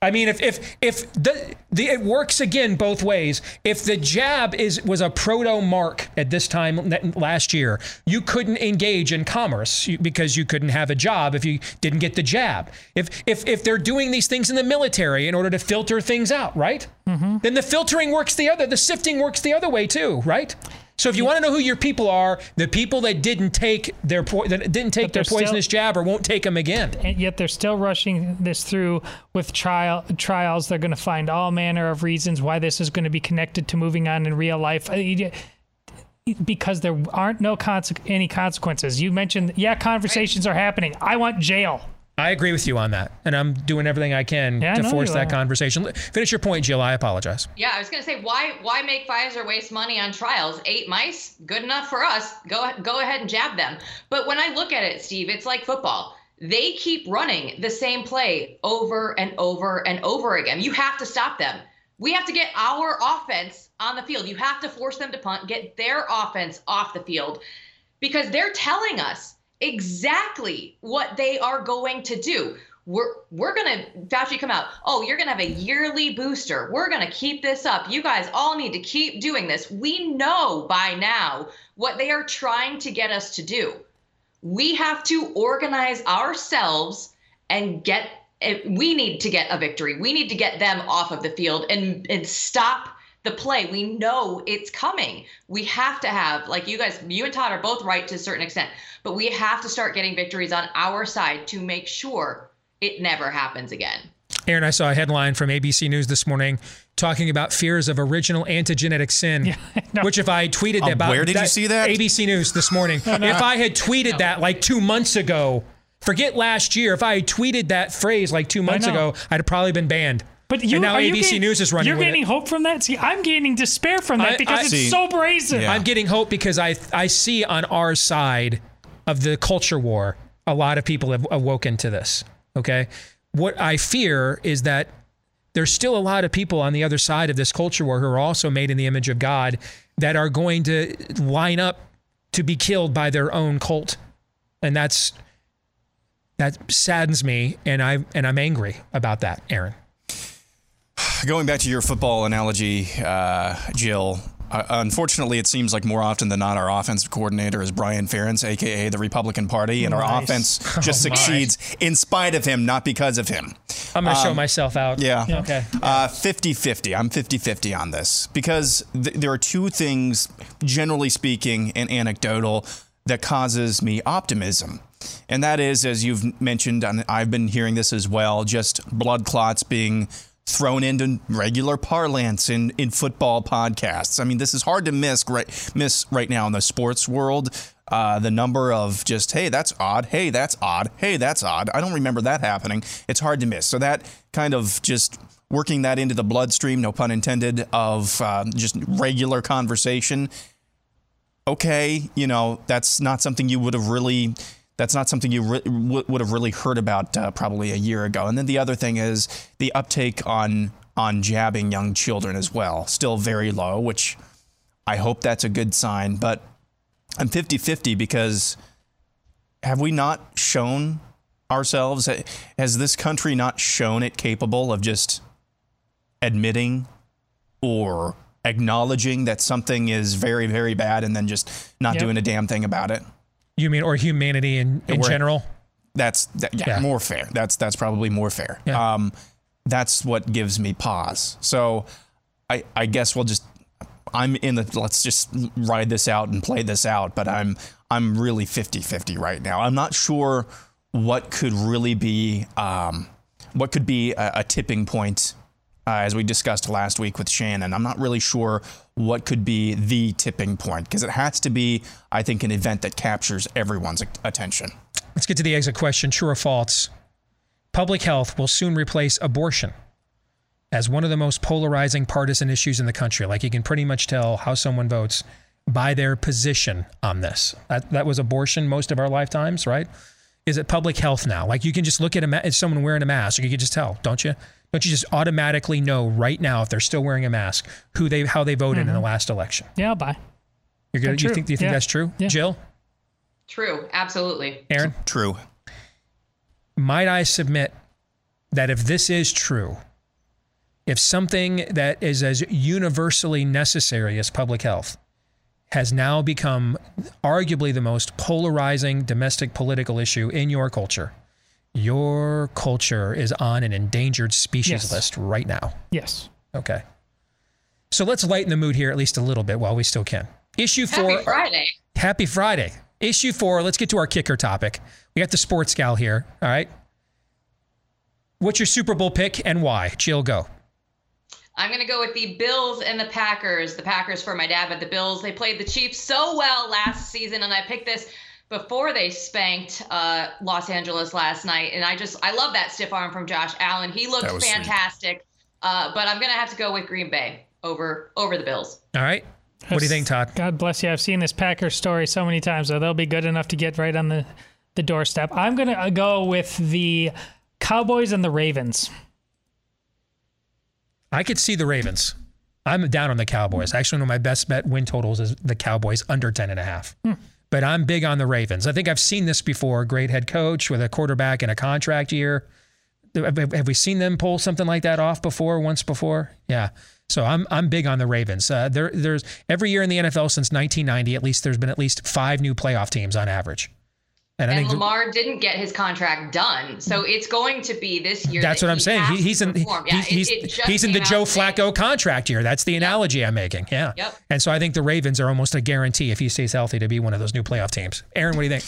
S2: I mean, if if if the, the it works again both ways. If the jab is was a proto mark at this time last year, you couldn't engage in commerce because you couldn't have a job if you didn't get the jab. If if if they're doing these things in the military in order to filter things out, right? Mm-hmm. Then the filtering works the other, the sifting works the other way too, right? So if you want to know who your people are, the people that didn't take their po- that didn't take their
S3: they're still-
S2: poisonous jab or won't take them again.
S3: And yet they're still rushing this through with trial trials. They're going to find all manner of reasons why this is going to be connected to moving on in real life. Uh, Because there aren't no conse- any consequences. You mentioned, yeah, conversations are happening. I want jail.
S2: I agree with you on that, and I'm doing everything I can
S3: Yeah,
S2: to
S3: know
S2: force that
S3: are.
S2: conversation. Finish your point, Jill. I apologize.
S4: Yeah, I was gonna say, why why make Pfizer waste money on trials? Eight mice, good enough for us. Go go ahead and jab them. But when I look at it, Steve, it's like football. They keep running the same play over and over and over again. You have to stop them. We have to get our offense on the field. You have to force them to punt, get their offense off the field because they're telling us exactly what they are going to do. We're we're gonna Fauci come out. Oh, you're gonna have a yearly booster. We're gonna keep this up. You guys all need to keep doing this. We know by now what they are trying to get us to do. We have to organize ourselves and get. We need to get a victory. We need to get them off of the field and and stop the play. We know it's coming. We have to have, like you guys, you and Todd are both right to a certain extent, but we have to start getting victories on our side to make sure it never happens again.
S2: Aaron, I saw a headline from ABC News this morning talking about fears of original antigenic sin. Which, if I had tweeted
S12: Um,
S2: about
S12: where did you see that?
S2: ABC News this morning. If I had tweeted that like two months ago, forget last year. If I had tweeted that phrase like two months ago, I'd have probably been banned.
S3: But you,
S2: and now
S3: are you
S2: ABC
S3: getting-
S2: News is running
S3: You're gaining
S2: it.
S3: hope from that. See, I'm gaining despair from that
S2: I-
S3: because
S2: I-
S3: it's
S2: See,
S3: so brazen.
S2: I'm getting hope because I I see on our side of the culture war a lot of people have awoken to this. Okay, what I fear is that there's still a lot of people on the other side of this culture war who are also made in the image of God that are going to line up to be killed by their own cult, and that's that saddens me, and I and I'm angry about that, Aaron.
S12: Going back to your football analogy, uh, Jill. Uh, unfortunately, it seems like more often than not, our offensive coordinator is Brian Ferentz, aka the Republican Party, and our offense just
S2: Oh, my.
S12: succeeds in spite of him, not because of him.
S2: I'm going to show
S12: Um,
S2: myself out.
S12: Yeah.
S2: Okay.
S12: Uh, 50-50. I'm 50-50 on this because th- there are two things, generally speaking, and anecdotal, that causes me optimism. And that is, as you've mentioned, and I've been hearing this as well, just blood clots being thrown into regular parlance in, in football podcasts. I mean, this is hard to miss right, miss right now in the sports world. Uh, the number of just, hey, that's odd. Hey, that's odd. Hey, that's odd. I don't remember that happening. It's hard to miss. So that kind of just working that into the bloodstream, no pun intended, of uh, just regular conversation. Okay, you know, that's not something you would have really. That's not something you re- would have really heard about uh, probably a year ago. And then the other thing is the uptake on on jabbing young children as well, still very low, which I hope that's a good sign. But I'm 50 50 because have we not shown ourselves? Has this country not shown it capable of just admitting or acknowledging that something is very, very bad and then just not
S2: Yep.
S12: doing a damn thing about it?
S2: You mean or humanity in, in general?
S12: That's that, yeah,
S2: Yeah.
S12: more fair. That's that's probably more fair. Um, that's what gives me pause. So I I guess we'll just I'm in the let's just ride this out and play this out, but I'm I'm really 50-50 right now. I'm not sure what could really be um, what could be a, a tipping point uh, as we discussed last week with Shannon. I'm not really sure what could be the tipping point because it has to be, I think, an event that captures everyone's attention.
S2: Let's get to the exit question. True or false? Public health will soon replace abortion as one of the most polarizing partisan issues in the country. Like you can pretty much tell how someone votes by their position on this. That, that was abortion most of our lifetimes, right? Is it public health now? Like you can just look at a ma- someone wearing a mask, you can just tell, don't you? Don't you just automatically know right now if they're still wearing a mask who they how they voted in the
S3: Mhm.
S2: last election?
S3: Yeah, bye.
S2: You're gonna, you think do you think
S3: Yeah.
S2: that's true,
S3: Yeah.
S2: Jill?
S4: True, absolutely.
S2: Aaron?
S12: True.
S2: Might I submit that if this is true, if something that is as universally necessary as public health has now become arguably the most polarizing domestic political issue in your culture, your culture is on an endangered species
S3: Yes.
S2: list right now.
S3: Yes.
S2: Okay. So let's lighten the mood here at least a little bit while we still can. Issue four.
S4: Happy Friday.
S2: Happy Friday. Issue four. Let's get to our kicker topic. We got the sports gal here. All right. What's your Super Bowl pick and why? Jill, go.
S4: I'm going to go with the Bills and the Packers. The Packers for my dad, but the Bills, they played the Chiefs so well last season, and I picked this before they spanked uh, Los Angeles last night. And I just, I love that stiff arm from Josh Allen. He looked
S2: That was sweet.
S4: fantastic. Uh, but I'm going to have to go with Green Bay over over the Bills.
S2: All right. What do you think, Todd?
S3: God bless you. I've seen this Packers story so many times, so they'll be good enough to get right on the, the doorstep. I'm going to go with the Cowboys and the Ravens.
S2: I could see the Ravens. I'm down on the Cowboys. Actually, one of my best bet win totals is the Cowboys under 10 and a half. But I'm big on the Ravens. I think I've seen this before. Great head coach with a quarterback in a contract year. Have we seen them pull something like that off before, once before? Yeah. So I'm I'm big on the Ravens. Uh, there there's every year in the NFL since 1990, at least there's been at least five new playoff teams on average. And I
S4: And
S2: think
S4: Lamar didn't get his contract done, so it's going to be this year.
S2: That's
S4: that
S2: what I'm saying. He, he's in he-
S4: Yeah,
S2: he's
S4: it- it
S2: he's in the Joe
S4: out today.
S2: Flacco contract year. That's the analogy I'm making. Yeah.
S4: Yep.
S2: And so I think the Ravens are almost a guarantee if he stays healthy to be one of those new playoff teams. Aaron, what do you think?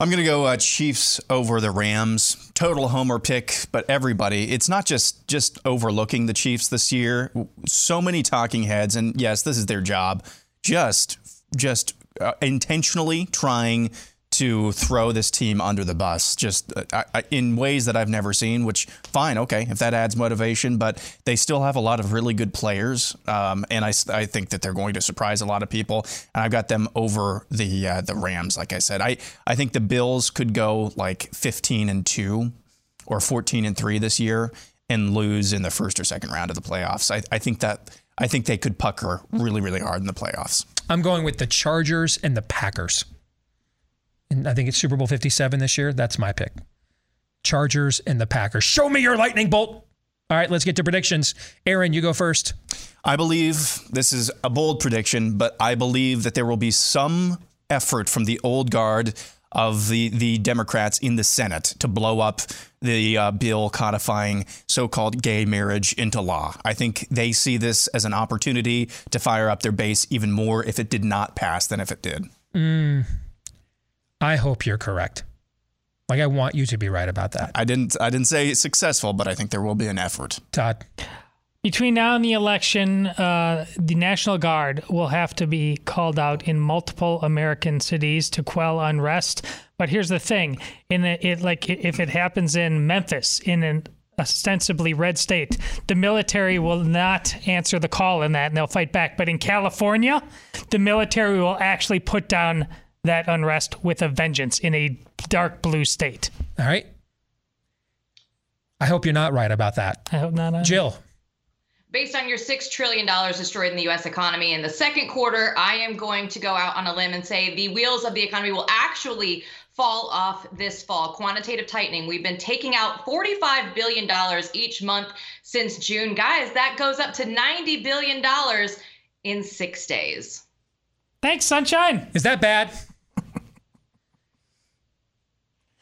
S12: I'm going to go uh, Chiefs over the Rams. Total homer pick, but everybody, it's not just just overlooking the Chiefs this year. So many talking heads, and yes, this is their job. Just just uh, intentionally trying to throw this team under the bus, just uh, I, in ways that I've never seen. Which fine, okay, if that adds motivation, but they still have a lot of really good players, um, and I, I think that they're going to surprise a lot of people. And I've got them over the uh, the Rams. Like I said, I I think the Bills could go like 15 and two or 14 and three this year and lose in the first or second round of the playoffs. I, I think that I think they could pucker really really hard in the playoffs.
S2: I'm going with the Chargers and the Packers. And I think it's Super Bowl 57 this year. That's my pick. Chargers and the Packers. Show me your lightning bolt. All right, let's get to predictions. Aaron, you go first.
S12: I believe this is a bold prediction, but I believe that there will be some effort from the old guard of the, the Democrats in the Senate to blow up the uh, bill codifying so called gay marriage into law. I think they see this as an opportunity to fire up their base even more if it did not pass than if it did.
S2: Mm, I hope you're correct. Like I want you to be right about that.
S12: I didn't I didn't say successful, but I think there will be an effort.
S2: Todd.
S3: Between now and the election, uh, the National Guard will have to be called out in multiple American cities to quell unrest. But here's the thing: in the, it like if it happens in Memphis, in an ostensibly red state, the military will not answer the call in that, and they'll fight back. But in California, the military will actually put down that unrest with a vengeance in a dark blue state.
S2: All right. I hope you're not right about that.
S3: I hope not.
S2: Jill.
S4: Based on your $6 trillion destroyed in the US economy in the second quarter, I am going to go out on a limb and say the wheels of the economy will actually fall off this fall. Quantitative tightening. We've been taking out $45 billion each month since June. Guys, that goes up to $90 billion in six days.
S3: Thanks, Sunshine.
S2: Is that bad?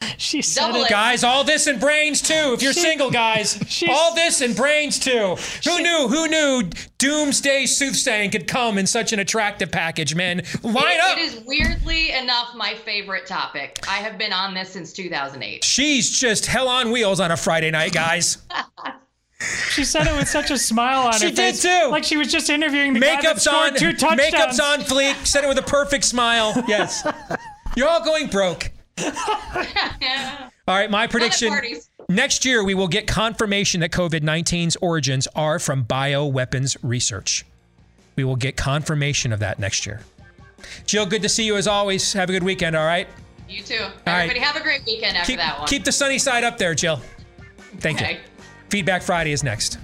S3: She said
S4: Double
S3: it.
S4: it.
S2: Guys, all this and brains too. If you're
S3: She-
S2: single, guys,
S3: she's-
S2: all this and brains too. Who knew? Who knew? Doomsday soothsaying could come in such an attractive package, man. Line
S4: It-
S2: up.
S4: it is weirdly enough my favorite topic. I have been on this since 2008.
S2: She's just hell on wheels on a Friday night, guys.
S3: She said it with such a smile on
S2: She
S3: her
S2: did
S3: face,
S2: too.
S3: Like she was just interviewing the guy that
S2: Makeup's
S3: scored
S2: on.
S3: two touchdowns.
S2: Makeup's on fleek. Said it with a perfect smile. Yes. You're all going broke. All right, my prediction. Next year, we will get confirmation that COVID 19's origins are from bioweapons research. We will get confirmation of that next year. Jill, good to see you as always. Have a good weekend, all right?
S4: You too.
S2: right.
S4: Everybody have a great weekend after
S2: Keep,
S4: that one.
S2: keep the sunny side up there, Jill. Thank you. Feedback Friday is next.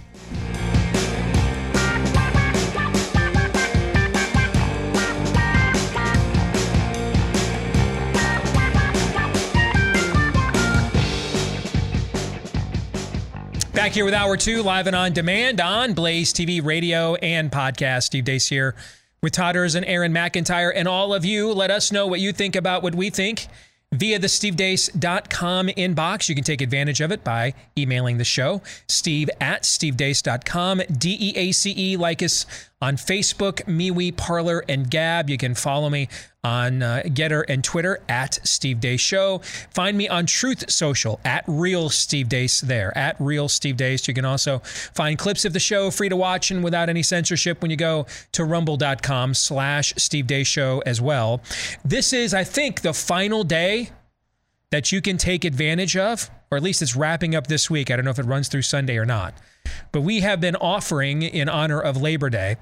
S2: Back here with Hour 2, live and on demand on Blaze TV, radio, and podcast. Steve Deace here with Todders and Aaron McIntyre. And all of you, let us know what you think about what we think via the stevedeace.com inbox. You can take advantage of it by emailing the show, steve at stevedeace.com, D E A C E. Like us on Facebook, MeWe, Parler, and Gab. You can follow me on uh, GETTR and Twitter at Steve Deace Show. Find me on Truth Social at Real Steve Deace there, at Real Steve Deace. You can also find clips of the show free to watch and without any censorship when you go to rumble.com slash Steve Deace Show as well. This is, I think, the final day that you can take advantage of, or at least it's wrapping up this week. I don't know if it runs through Sunday or not. But we have been offering, in honor of Labor Day,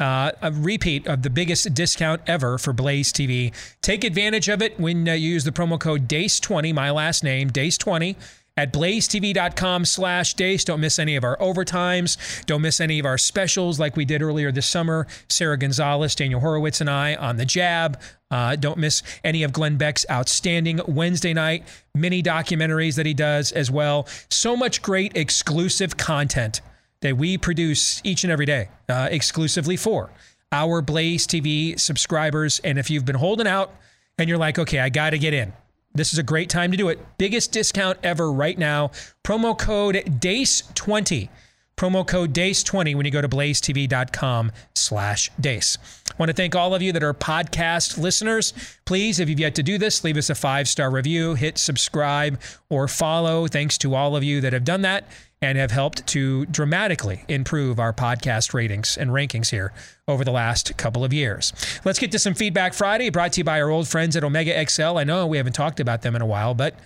S2: uh, a repeat of the biggest discount ever for Blaze TV. Take advantage of it when uh, you use the promo code DEACE20, my last name, DEACE20 at blazetv.com slash deace. Don't miss any of our overtimes. Don't miss any of our specials like we did earlier this summer. Sara Gonzales, Daniel Horowitz, and I on the jab. Uh, don't miss any of Glenn Beck's outstanding Wednesday night mini documentaries that he does as well. So much great exclusive content that we produce each and every day uh, exclusively for our Blaze TV subscribers. And if you've been holding out and you're like, okay, I got to get in, this is a great time to do it. Biggest discount ever right now. Promo code DEACE20. Promo code DEACE20 when you go to blazetv.com slash DEACE. I want to thank all of you that are podcast listeners. Please, if you've yet to do this, leave us a five-star review, hit subscribe or follow. Thanks to all of you that have done that. And have helped to dramatically improve our podcast ratings and rankings here over the last couple of years. Let's get to some feedback Friday brought to you by our old friends at Omega XL. I know we haven't talked about them in a while, but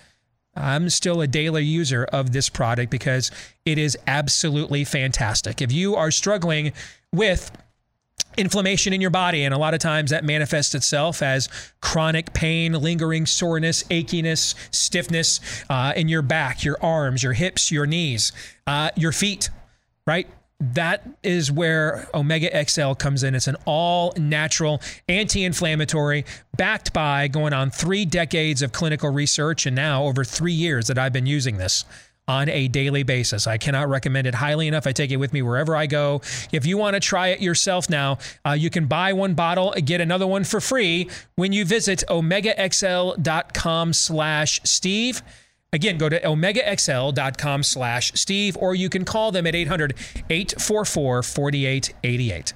S2: I'm still a daily user of this product because it is absolutely fantastic. If you are struggling with inflammation in your body, and a lot of times that manifests itself as chronic pain, lingering soreness, achiness, stiffness uh, in your back, your arms, your hips, your knees, uh, your feet, right? That is where Omega XL comes in. It's an all natural anti inflammatory, backed by going on three decades of clinical research and now over three years that I've been using this on a daily basis. I cannot recommend it highly enough. I take it with me wherever I go. If you want to try it yourself now, uh, you can buy one bottle, get another one for free when you visit omegaxl.com slash Steve. Again, go to omegaxl.com slash Steve, or you can call them at 800 844 4888.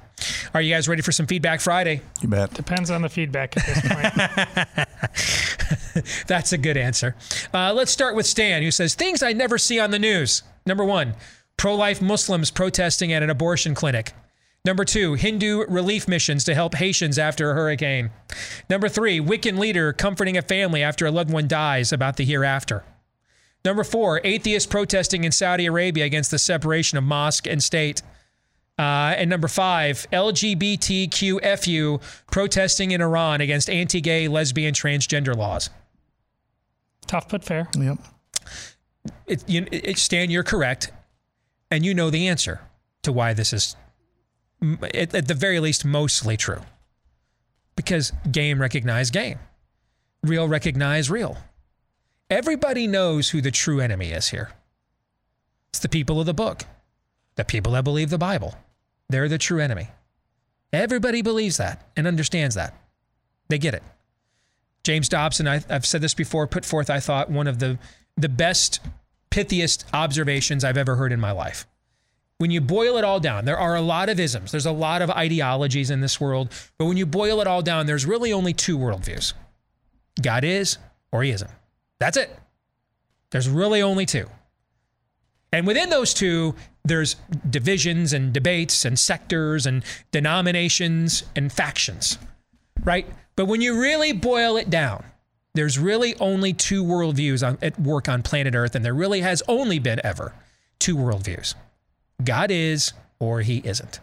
S2: Are you guys ready for some Feedback Friday?
S12: You bet.
S3: Depends on the feedback at this
S2: point. That's a good answer. Uh, let's start with Stan, who says things I never see on the news. Number one, pro life Muslims protesting at an abortion clinic. Number two, Hindu relief missions to help Haitians after a hurricane. Number three, Wiccan leader comforting a family after a loved one dies about the hereafter. Number four, atheists protesting in Saudi Arabia against the separation of mosque and state. Uh, and number five, LGBTQFU protesting in Iran against anti gay, lesbian, transgender laws.
S3: Tough but fair.
S12: Yep.
S2: It, you, it, Stan, you're correct. And you know the answer to why this is, at, at the very least, mostly true. Because game recognize game, real recognize real. Everybody knows who the true enemy is here. It's the people of the book, the people that believe the Bible. They're the true enemy. Everybody believes that and understands that. They get it. James Dobson, I, have said this before, put forth, I thought, one of the, the best, pithiest observations I've ever heard in my life. When you boil it all down, there are a lot of isms, there's a lot of ideologies in this world, but when you boil it all down, there's really only two worldviews God is or he isn't. That's it. There's really only two. And within those two, there's divisions and debates and sectors and denominations and factions, right? But when you really boil it down, there's really only two worldviews on, at work on planet Earth, and there really has only been ever two worldviews God is or he isn't.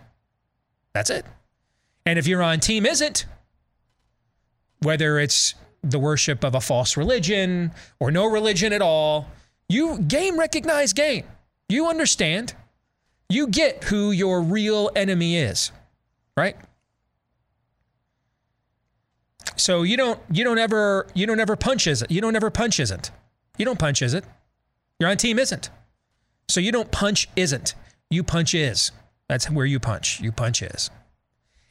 S2: That's it. And if you're on team isn't, whether it's the worship of a false religion or no religion at all, you game recognize game. You understand. You get who your real enemy is, right? So you don't you don't ever you don't ever punch is it. You don't ever punch isn't. You don't punch is it. You're on team isn't. So you don't punch isn't. You punch is. That's where you punch. You punch is.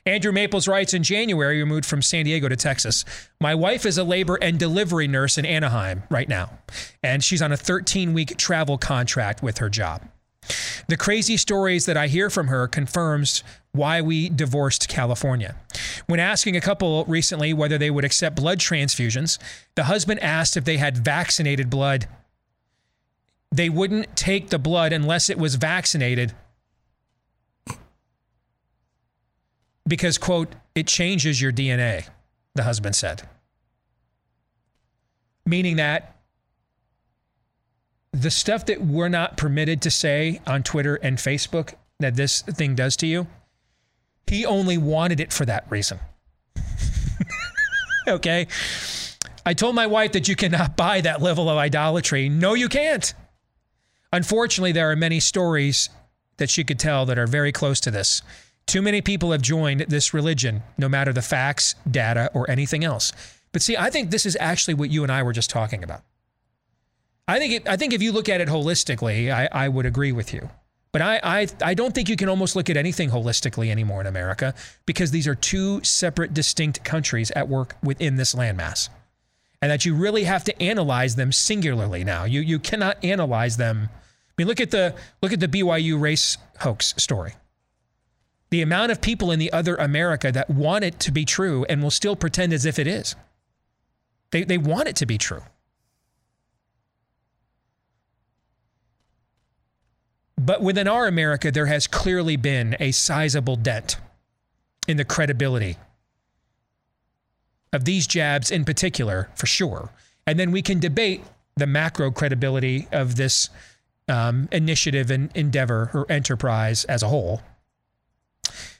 S2: Andrew Maples writes in January, we moved from San Diego to Texas. My wife is a labor and delivery nurse in Anaheim right now, and she's on a 13 week travel contract with her job. The crazy stories that I hear from her confirms why we divorced California. When asking a couple recently whether they would accept blood transfusions, the husband asked if they had vaccinated blood. They wouldn't take the blood unless it was vaccinated because, quote, it changes your DNA, the husband said. Meaning that the stuff that we're not permitted to say on Twitter and Facebook that this thing does to you, he only wanted it for that reason. okay? I told my wife that you cannot buy that level of idolatry. No, you can't. Unfortunately, there are many stories that she could tell that are very close to this. Too many people have joined this religion, no matter the facts, data, or anything else. But see, I think this is actually what you and I were just talking about. I think it, I think if you look at it holistically, I, I would agree with you. But I, I I don't think you can almost look at anything holistically anymore in America because these are two separate, distinct countries at work within this landmass. And that you really have to analyze them singularly now. You you cannot analyze them. I mean, look at the look at the BYU race hoax story the amount of people in the other America that want it to be true and will still pretend as if it is. They, they want it to be true. But within our America, there has clearly been a sizable dent in the credibility of these jabs in particular, for sure. And then we can debate the macro credibility of this um, initiative and endeavor or enterprise as a whole.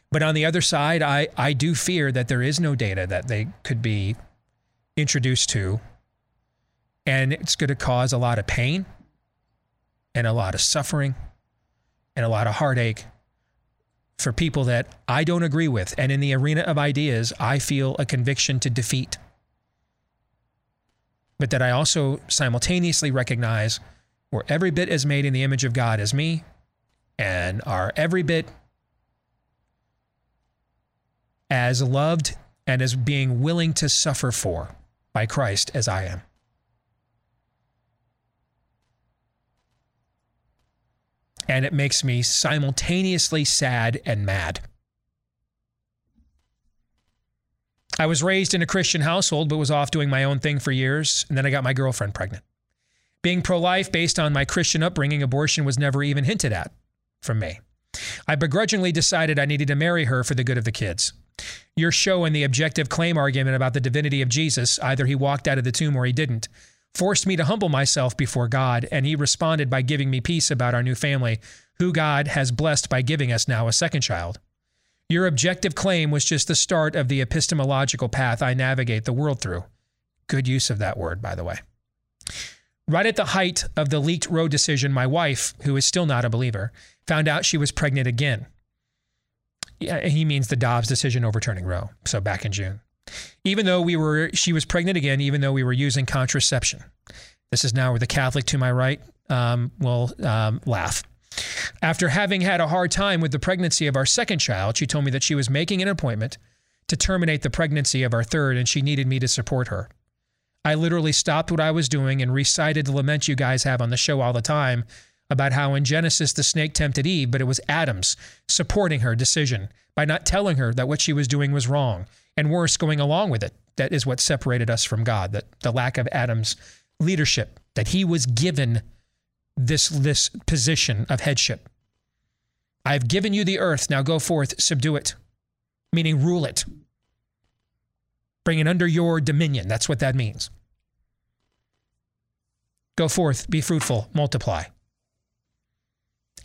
S2: But on the other side, I, I do fear that there is no data that they could be introduced to. And it's going to cause a lot of pain and a lot of suffering and a lot of heartache for people that I don't agree with. And in the arena of ideas, I feel a conviction to defeat. But that I also simultaneously recognize we're every bit as made in the image of God as me and are every bit as loved and as being willing to suffer for by Christ as I am. And it makes me simultaneously sad and mad. I was raised in a Christian household, but was off doing my own thing for years, and then I got my girlfriend pregnant. Being pro life based on my Christian upbringing, abortion was never even hinted at from me. I begrudgingly decided I needed to marry her for the good of the kids. Your show and the objective claim argument about the divinity of Jesus, either he walked out of the tomb or he didn't, forced me to humble myself before God, and he responded by giving me peace about our new family, who God has blessed by giving us now a second child. Your objective claim was just the start of the epistemological path I navigate the world through. Good use of that word, by the way. Right at the height of the leaked Roe decision, my wife, who is still not a believer, found out she was pregnant again. Yeah, he means the Dobbs decision overturning Roe. So back in June. Even though we were, she was pregnant again, even though we were using contraception. This is now where the Catholic to my right um, will um, laugh. After having had a hard time with the pregnancy of our second child, she told me that she was making an appointment to terminate the pregnancy of our third and she needed me to support her. I literally stopped what I was doing and recited the lament you guys have on the show all the time about how in Genesis the snake tempted Eve, but it was Adam's supporting her decision by not telling her that what she was doing was wrong, and worse, going along with it. That is what separated us from God, that the lack of Adam's leadership, that he was given this, this position of headship. I've given you the earth, now go forth, subdue it, meaning rule it. Bring it under your dominion. That's what that means. Go forth, be fruitful, multiply.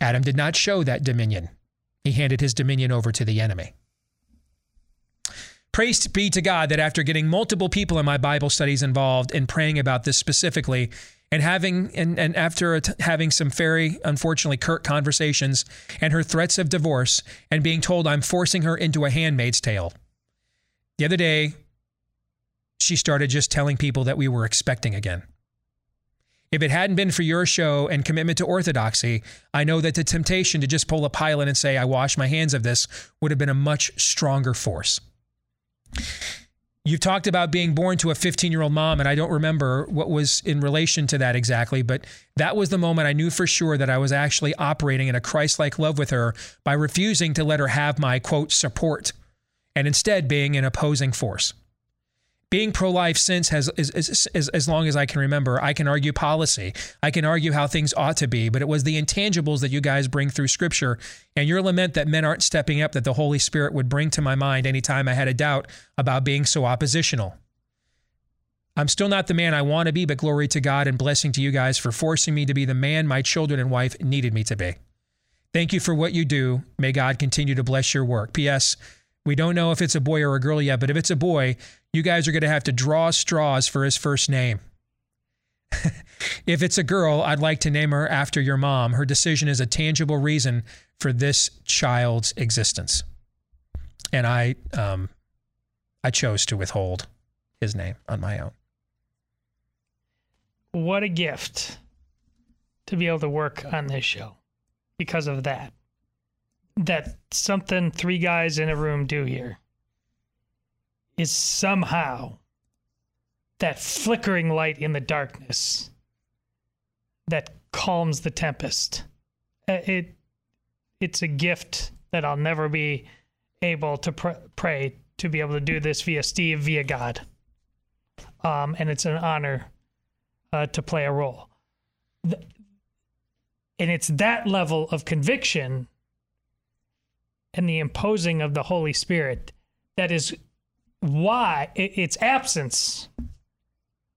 S2: Adam did not show that dominion. He handed his dominion over to the enemy. Praise be to God that after getting multiple people in my Bible studies involved in praying about this specifically, and having and, and after having some very unfortunately curt conversations and her threats of divorce and being told I'm forcing her into a handmaid's tale. The other day, she started just telling people that we were expecting again. If it hadn't been for your show and commitment to orthodoxy, I know that the temptation to just pull a Pilate and say, I wash my hands of this, would have been a much stronger force. You've talked about being born to a 15 year old mom, and I don't remember what was in relation to that exactly, but that was the moment I knew for sure that I was actually operating in a Christ like love with her by refusing to let her have my quote support and instead being an opposing force being pro-life since has as, long as I can remember, I can argue policy. I can argue how things ought to be, but it was the intangibles that you guys bring through scripture and your lament that men aren't stepping up that the Holy Spirit would bring to my mind anytime I had a doubt about being so oppositional. I'm still not the man I want to be, but glory to God and blessing to you guys for forcing me to be the man my children and wife needed me to be. Thank you for what you do. May God continue to bless your work. P.S. We don't know if it's a boy or a girl yet, but if it's a boy, you guys are going to have to draw straws for his first name. if it's a girl, I'd like to name her after your mom. Her decision is a tangible reason for this child's existence. And I, um, I chose to withhold his name on my own.
S3: What a gift to be able to work on this show because of that. That something three guys in a room do here is somehow that flickering light in the darkness that calms the tempest. Uh, it it's a gift that I'll never be able to pr- pray to be able to do this via Steve via God. Um, and it's an honor uh, to play a role. And it's that level of conviction and the imposing of the Holy Spirit that is why its absence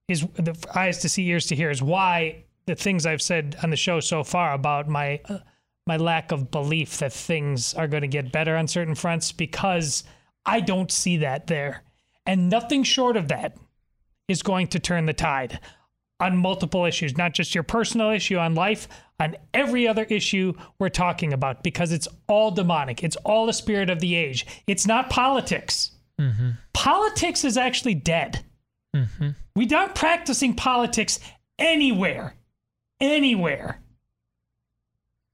S3: is the eyes to see, ears to hear is why the things I've said on the show so far about my uh, my lack of belief that things are going to get better on certain fronts because I don't see that there. And nothing short of that is going to turn the tide on multiple issues, not just your personal issue on life, on every other issue we're talking about, because it's all demonic. It's all the spirit of the age. It's not politics.
S2: Mm-hmm.
S3: Politics is actually dead.
S2: Mm-hmm.
S3: We aren't practicing politics anywhere. Anywhere.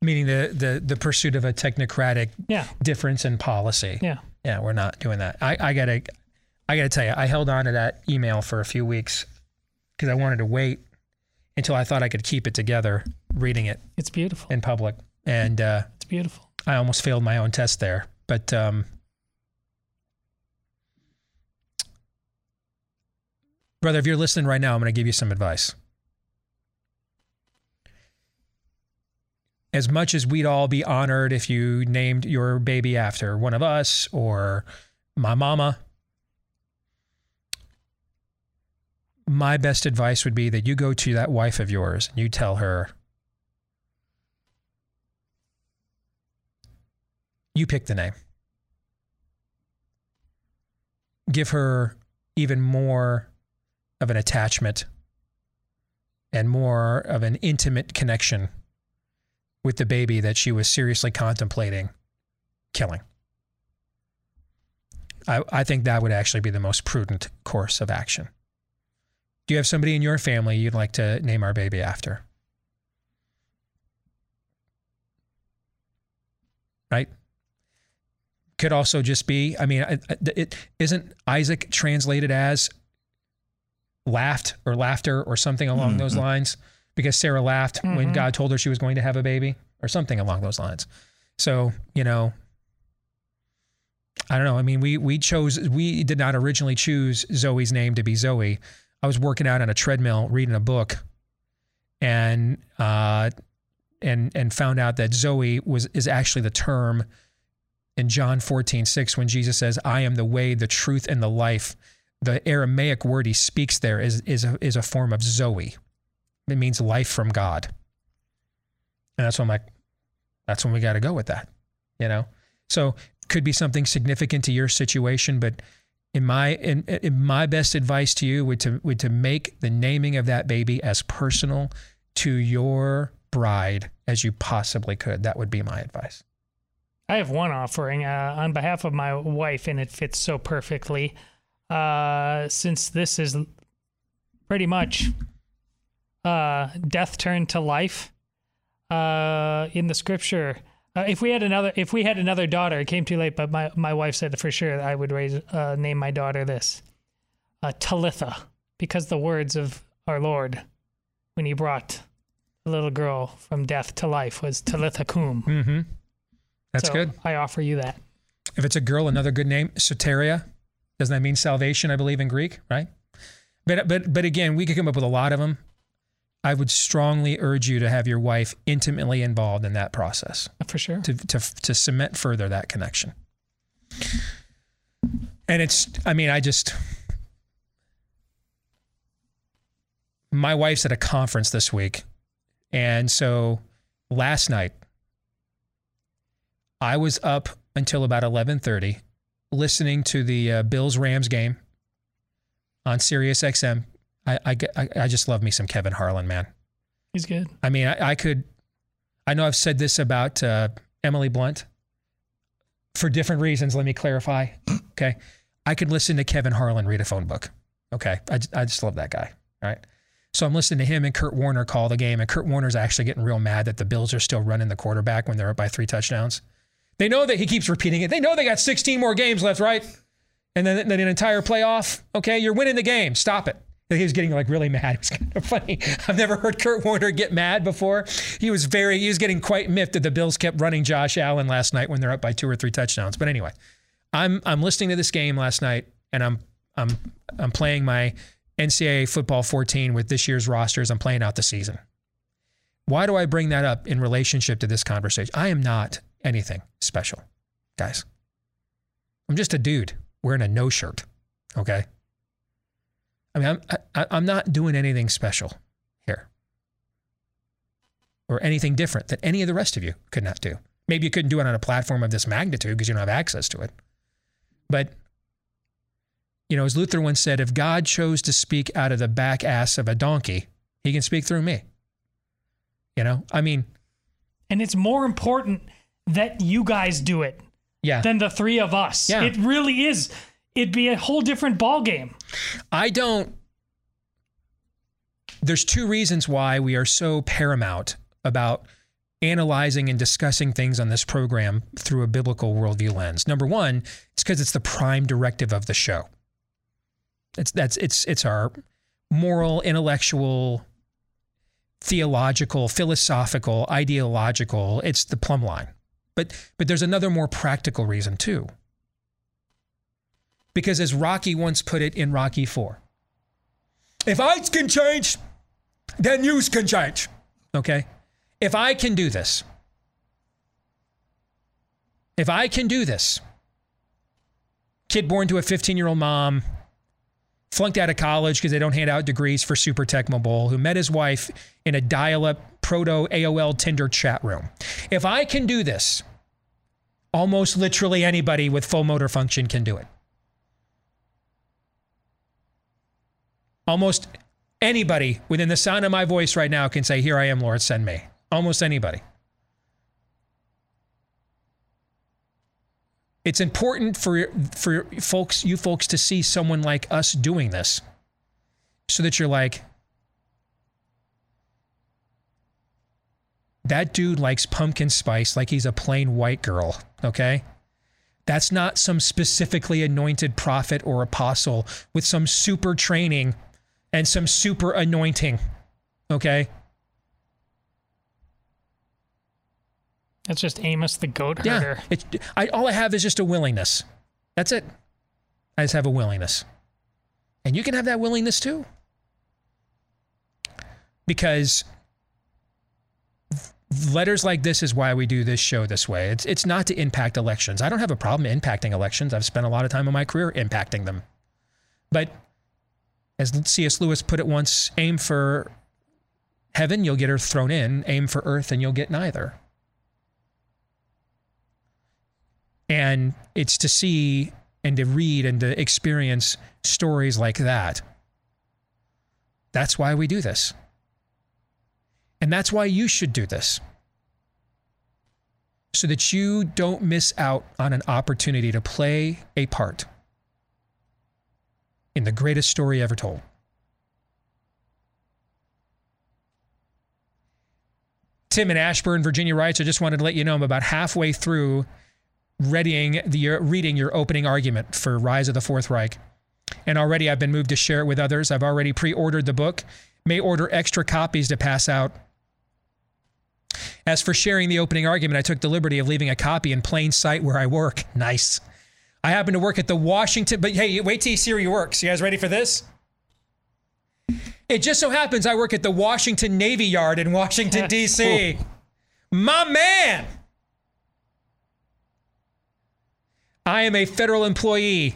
S2: Meaning the, the the pursuit of a technocratic
S3: Yeah.
S2: difference in policy.
S3: Yeah.
S2: Yeah, we're not doing that. I, I gotta I gotta tell you, I held on to that email for a few weeks because I wanted to wait until I thought I could keep it together reading it.
S3: It's beautiful.
S2: In public. And uh,
S3: it's beautiful.
S2: I almost failed my own test there. But um, brother, if you're listening right now, I'm going to give you some advice. As much as we'd all be honored if you named your baby after one of us or my mama, my best advice would be that you go to that wife of yours and you tell her, you pick the name. Give her even more of an attachment and more of an intimate connection with the baby that she was seriously contemplating killing. I, I think that would actually be the most prudent course of action. Do you have somebody in your family you'd like to name our baby after? Right? Could also just be, I mean, it, it isn't Isaac translated as laughed or laughter or something along those lines because Sarah laughed when
S3: Mhm.
S2: God told her she was going to have a baby or something along those lines. So, you know, I don't know. I mean, we we chose we did not originally choose Zoe's name to be Zoe. I was working out on a treadmill reading a book and uh and and found out that Zoe was is actually the term in John 14, 6, when Jesus says, I am the way, the truth, and the life. The Aramaic word he speaks there is is a, is a form of Zoe. It means life from God. And that's when I'm like, that's when we got to go with that, you know? So could be something significant to your situation, but in my in, in my best advice to you would to would to make the naming of that baby as personal to your bride as you possibly could. That would be my advice.
S3: I have one offering uh, on behalf of my wife, and it fits so perfectly. Uh, since this is pretty much uh, death turned to life uh, in the scripture. Uh, if we had another, if we had another daughter, it came too late. But my, my wife said for sure I would raise uh, name my daughter this Talitha, because the words of our Lord when He brought the little girl from death to life was Talitha cum.
S2: Mm-hmm. That's
S3: So
S2: good.
S3: I offer you that.
S2: If it's a girl, another good name, soteria. Doesn't that mean salvation? I believe in Greek, right? But but but again, we could come up with a lot of them. I would strongly urge you to have your wife intimately involved in that process.
S3: For sure.
S2: To to to cement further that connection. And it's I mean, I just my wife's at a conference this week. And so last night I was up until about 11:30 listening to the uh, Bills Rams game on Sirius XM. I, I I just love me some Kevin Harlan, man.
S3: He's good.
S2: I mean, I, I could. I know I've said this about uh, Emily Blunt for different reasons. Let me clarify. Okay, I could listen to Kevin Harlan read a phone book. Okay, I, I just love that guy. All right. So I'm listening to him and Kurt Warner call the game, and Kurt Warner's actually getting real mad that the Bills are still running the quarterback when they're up by three touchdowns. They know that he keeps repeating it. They know they got 16 more games left, right? And then, then an entire playoff. Okay, you're winning the game. Stop it. He was getting like really mad. It was kind of funny. I've never heard Kurt Warner get mad before. He was very, he was getting quite miffed that the Bills kept running Josh Allen last night when they're up by two or three touchdowns. But anyway, I'm I'm listening to this game last night, and I'm I'm I'm playing my NCAA football 14 with this year's rosters. I'm playing out the season. Why do I bring that up in relationship to this conversation? I am not anything special, guys. I'm just a dude wearing a no shirt. Okay. I mean, I'm, I, I'm not doing anything special here or anything different that any of the rest of you could not do. Maybe you couldn't do it on a platform of this magnitude because you don't have access to it. But, you know, as Luther once said, if God chose to speak out of the back ass of a donkey, he can speak through me. You know, I mean,
S3: and it's more important that you guys do it
S2: yeah.
S3: than the three of us.
S2: Yeah.
S3: It really is. It'd be a whole different ball game.
S2: I don't. There's two reasons why we are so paramount about analyzing and discussing things on this program through a biblical worldview lens. Number one, it's because it's the prime directive of the show. It's that's it's it's our moral, intellectual, theological, philosophical, ideological. It's the plumb line. But but there's another more practical reason too. Because as Rocky once put it in Rocky 4, if I can change, then you can change. Okay? If I can do this, if I can do this, kid born to a 15 year old mom, flunked out of college because they don't hand out degrees for Super Tecmo Bowl, who met his wife in a dial up proto AOL Tinder chat room. If I can do this, almost literally anybody with full motor function can do it. Almost anybody within the sound of my voice right now can say, Here I am, Lord, send me. Almost anybody. It's important for for folks, you folks, to see someone like us doing this, so that you're like, that dude likes pumpkin spice like he's a plain white girl. Okay, that's not some specifically anointed prophet or apostle with some super training and some super anointing. Okay.
S3: That's just Amos the goat
S2: Yeah.
S3: herder.
S2: It's, I, all I have is just a willingness. That's it. I just have a willingness. And you can have that willingness too. Because letters like this is why we do this show this way. It's, it's not to impact elections. I don't have a problem impacting elections. I've spent a lot of time in my career impacting them. But as C.S. Lewis put it once, aim for heaven, you'll get earth thrown in. Aim for earth, and you'll get neither. And it's to see and to read and to experience stories like that. That's why we do this. And that's why you should do this. So that you don't miss out on an opportunity to play a part in the greatest story ever told. Tim in Ashburn, Virginia writes, I just wanted to let you know I'm about halfway through readying the reading your opening argument for Rise of the Fourth Reich. And already I've been moved to share it with others. I've already pre-ordered the book, may order extra copies to pass out. As for sharing the opening argument, I took the liberty of leaving a copy in plain sight where I work. Nice. I happen to work at the Washington, but hey, wait till you see where you work. You guys ready for this? It just so happens I work at the Washington Navy Yard in Washington, D.C. My man! I am a federal employee.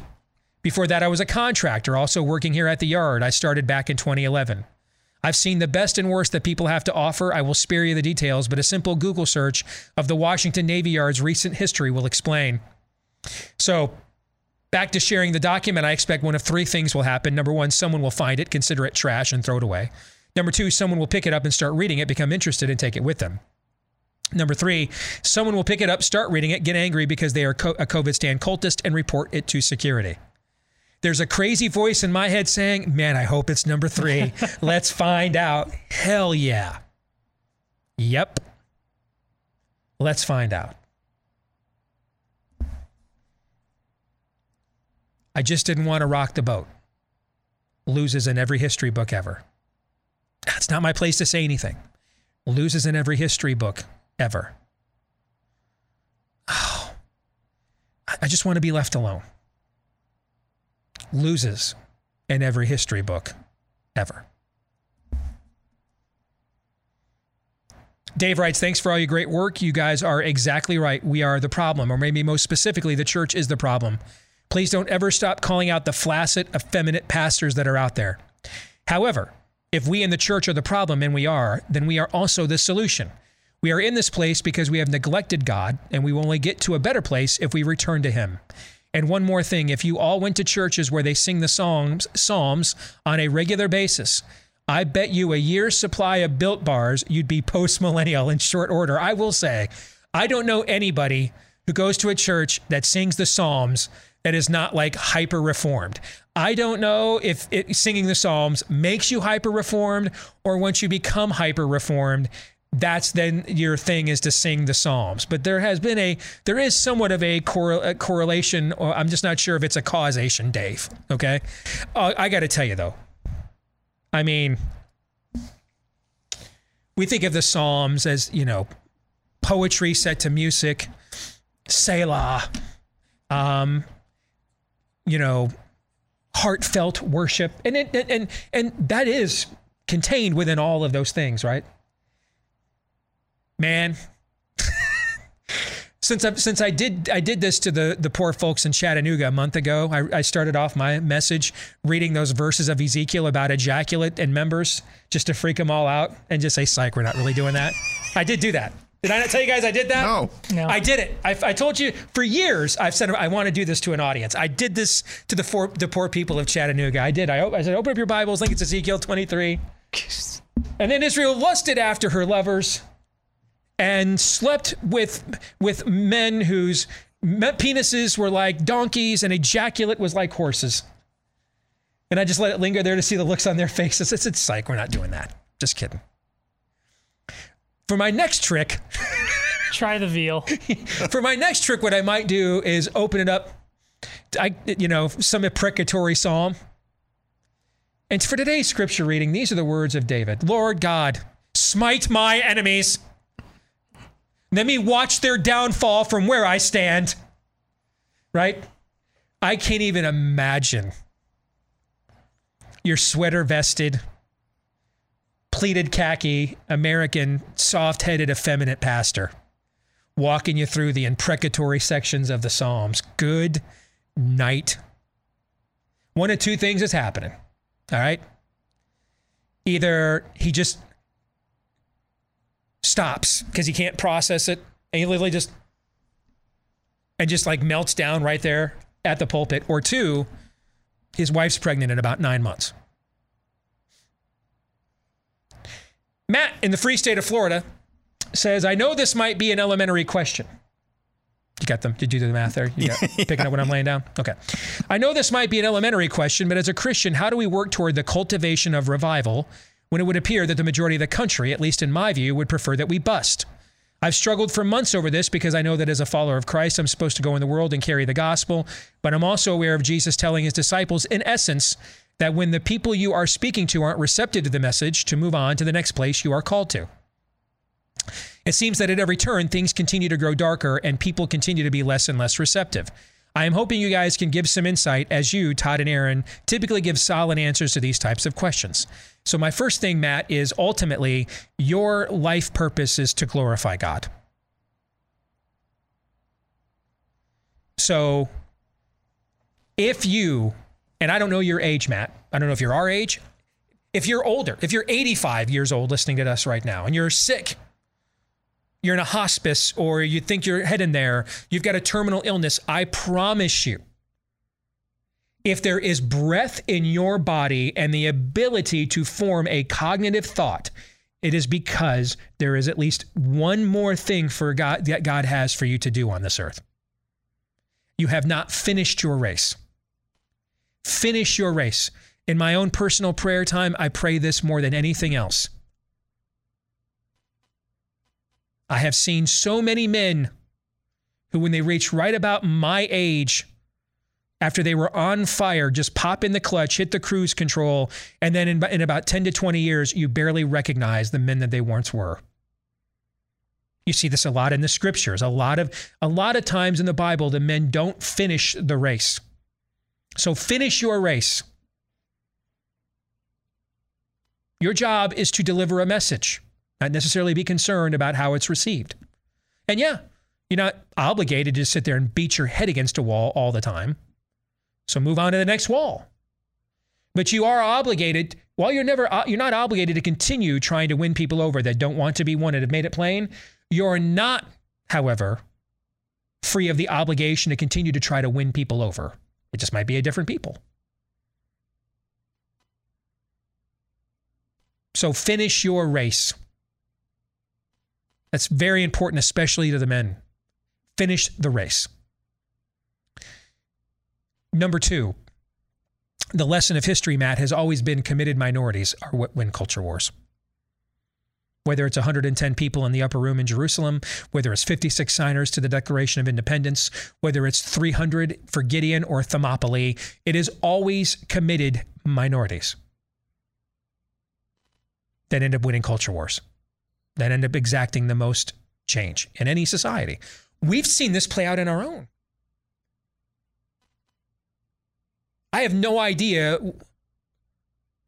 S2: Before that, I was a contractor, also working here at the yard. I started back in 2011. I've seen the best and worst that people have to offer. I will spare you the details, but a simple Google search of the Washington Navy Yard's recent history will explain. So, back to sharing the document, I expect one of three things will happen. Number one, someone will find it, consider it trash, and throw it away. Number two, someone will pick it up and start reading it, become interested, and take it with them. Number three, someone will pick it up, start reading it, get angry because they are co- a COVIDian cultist, and report it to security. There's a crazy voice in my head saying, Man, I hope it's number three. Let's find out. Hell yeah. Yep. Let's find out. I just didn't want to rock the boat. Loses in every history book ever. That's not my place to say anything. Loses in every history book ever. Oh, I just want to be left alone. Loses in every history book ever. Dave writes, Thanks for all your great work. You guys are exactly right. We are the problem, or maybe most specifically, the church is the problem. Please don't ever stop calling out the flaccid, effeminate pastors that are out there. However, if we in the church are the problem, and we are, then we are also the solution. We are in this place because we have neglected God, and we will only get to a better place if we return to Him. And one more thing if you all went to churches where they sing the songs, Psalms on a regular basis, I bet you a year's supply of built bars, you'd be post millennial in short order. I will say, I don't know anybody who goes to a church that sings the Psalms that is not like hyper reformed. I don't know if it, singing the Psalms makes you hyper reformed or once you become hyper reformed, that's then your thing is to sing the psalms. But there has been a there is somewhat of a, a correlation. Or i'm just not sure if it's a causation dave okay? Uh, i got to tell you though. I mean we think of the psalms as you know poetry set to music selah um you know heartfelt worship. And it, and and that is contained within all of those things right man since I since I did I did this to the the poor folks in Chattanooga a month ago. I, I, started off my message reading those verses of Ezekiel about ejaculate and members just to freak them all out and just say, "Psych, we're not really doing that." I did do that. Did I not tell you guys I did that?
S19: No.
S3: no.
S2: I did it. I, I, told you for years. I've said I want to do this to an audience. I did this to the, for, the poor people of Chattanooga. I did. I, I said, open up your Bibles. I think it's Ezekiel 23. And then Israel lusted after her lovers and slept with with men whose penises were like donkeys and ejaculate was like horses. And I just let it linger there to see the looks on their faces. It's, it's psych. We're not doing that. Just kidding. For my next trick,
S3: try the veal.
S2: for my next trick, what I might do is open it up. I, you know, some imprecatory psalm. And for today's scripture reading, these are the words of David Lord God, smite my enemies. Let me watch their downfall from where I stand. Right? I can't even imagine your sweater vested, pleated khaki, American, soft headed, effeminate pastor walking you through the imprecatory sections of the Psalms. Good night. One of two things is happening. All right? Either he just stops because he can't process it. And he literally just and just like melts down right there at the pulpit. Or two his wife's pregnant in about nine months. Matt in the free state of florida says i know this might be an elementary question. You got them? Did you do the math there? You got, picking up what i'm laying down? Okay. I know this might be an elementary question but as a christian how do we work toward the cultivation of revival when it would appear that the majority of the country, at least in my view, would prefer that we bust. I've struggled for months over this because I know that as a follower of Christ, I'm supposed to go in the world and carry the gospel. But I'm also aware of Jesus telling his disciples, in essence, that when the people you are speaking to aren't receptive to the message, to move on to the next place you are called to. It seems that at every turn, things continue to grow darker and people continue to be less and less receptive. I am hoping you guys can give some insight as you, Todd and Aaron, typically give solid answers to these types of questions. So, my first thing, Matt, is ultimately your life purpose is to glorify God. So, if you, and I don't know your age, Matt, I don't know if you're our age, if you're older, if you're 85 years old listening to us right now and you're sick, you're in a hospice or you think you're heading there, you've got a terminal illness, I promise you, if there is breath in your body and the ability to form a cognitive thought, it is because there is at least one more thing for God that God has for you to do on this earth. You have not finished your race. Finish your race. In my own personal prayer time, I pray this more than anything else. I have seen so many men who, when they reach right about my age, after they were on fire, just pop in the clutch, hit the cruise control, and then in, in about 10 to 20 years, you barely recognize the men that they once were. You see this a lot in the scriptures. A lot of a lot of times in the Bible, the men don't finish the race. So finish your race. Your job is to deliver a message. not necessarily be concerned about how it's received. And yeah, you're not obligated to sit there and beat your head against a wall all the time. So move on to the next wall. But you are obligated, while you're never uh, you're not obligated to continue trying to win people over that don't want to be won and have made it plain. You're not, however, free of the obligation to continue to try to win people over. It just might be a different people. So finish your race. That's very important, especially to the men. Finish the race. Number two, the lesson of history, Matt, has always been committed minorities are what win culture wars. Whether it's 110 people in the upper room in Jerusalem, whether it's 56 signers to the Declaration of Independence, whether it's 300 for Gideon or Thermopylae, it is always committed minorities that end up winning culture wars, that end up exacting the most change in any society. We've seen this play out in our own. I have no idea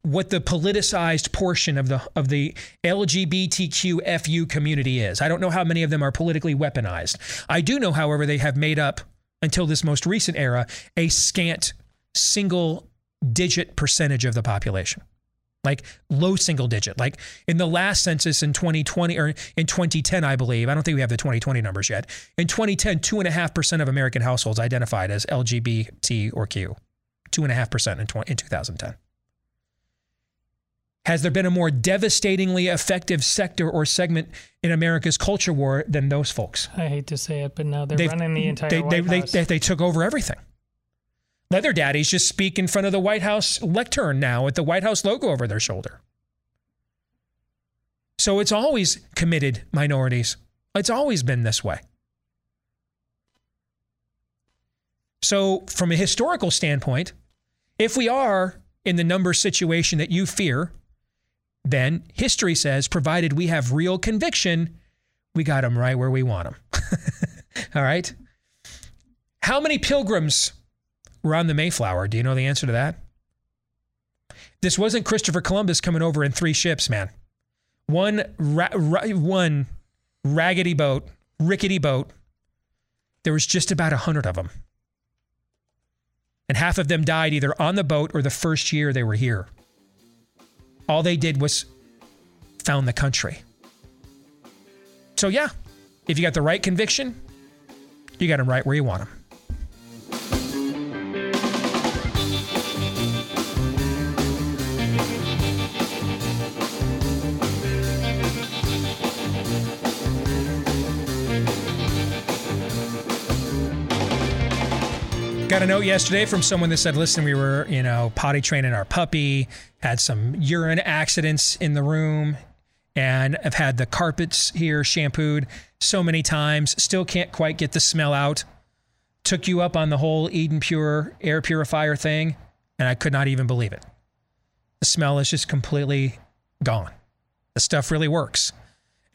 S2: what the politicized portion of the of the LGBTQFU community is. I don't know how many of them are politically weaponized. I do know, however, they have made up until this most recent era a scant single digit percentage of the population. Like low single digit. Like in the last census in 2020 or in 2010, I believe, I don't think we have the 2020 numbers yet. In 2010, 2.5% of American households identified as LGBT or Q. 2.5% in, 20, in 2010. Has there been a more devastatingly effective sector or segment in America's culture war than those folks?
S3: I hate to say it, but no, they're
S2: They've-
S3: running the entire
S2: they,
S3: White
S2: they, they,
S3: House.
S2: they, they took over everything. Leather daddies just speak in front of the White House lectern now with the White House logo over their shoulder. So it's always committed minorities. It's always been this way. So, from a historical standpoint, if we are in the number situation that you fear, then history says, provided we have real conviction, we got them right where we want them. All right? How many pilgrims were on the Mayflower? Do you know the answer to that? This wasn't Christopher Columbus coming over in three ships, man. One, ra- ra- one raggedy boat, rickety boat. There was just about a hundred of them, and half of them died either on the boat or the first year they were here. All they did was found the country. So yeah, if you got the right conviction, you got them right where you want them. Got a note yesterday from someone that said, listen, we were, you know, potty training our puppy, had some urine accidents in the room, and I've had the carpets here shampooed so many times, still can't quite get the smell out. Took you up on the whole Eden Pure air purifier thing, and I could not even believe it. The smell is just completely gone. The stuff really works.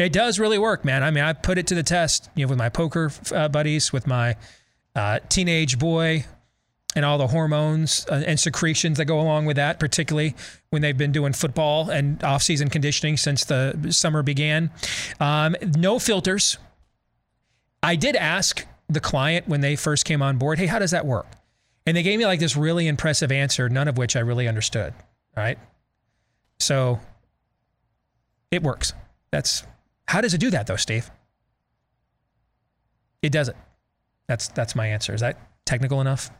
S2: It does really work, man. I mean, I put it to the test, you know, with my poker uh, buddies, with my uh, teenage boy, and all the hormones uh, and secretions that go along with that, particularly when they've been doing football and off-season conditioning since the summer began. Um, no filters. I did ask the client when they first came on board, "Hey, how does that work?" And they gave me like this really impressive answer, none of which I really understood. Right? So it works. That's how does it do that though, Steve? It does it. That's that's my answer. Is that technical enough?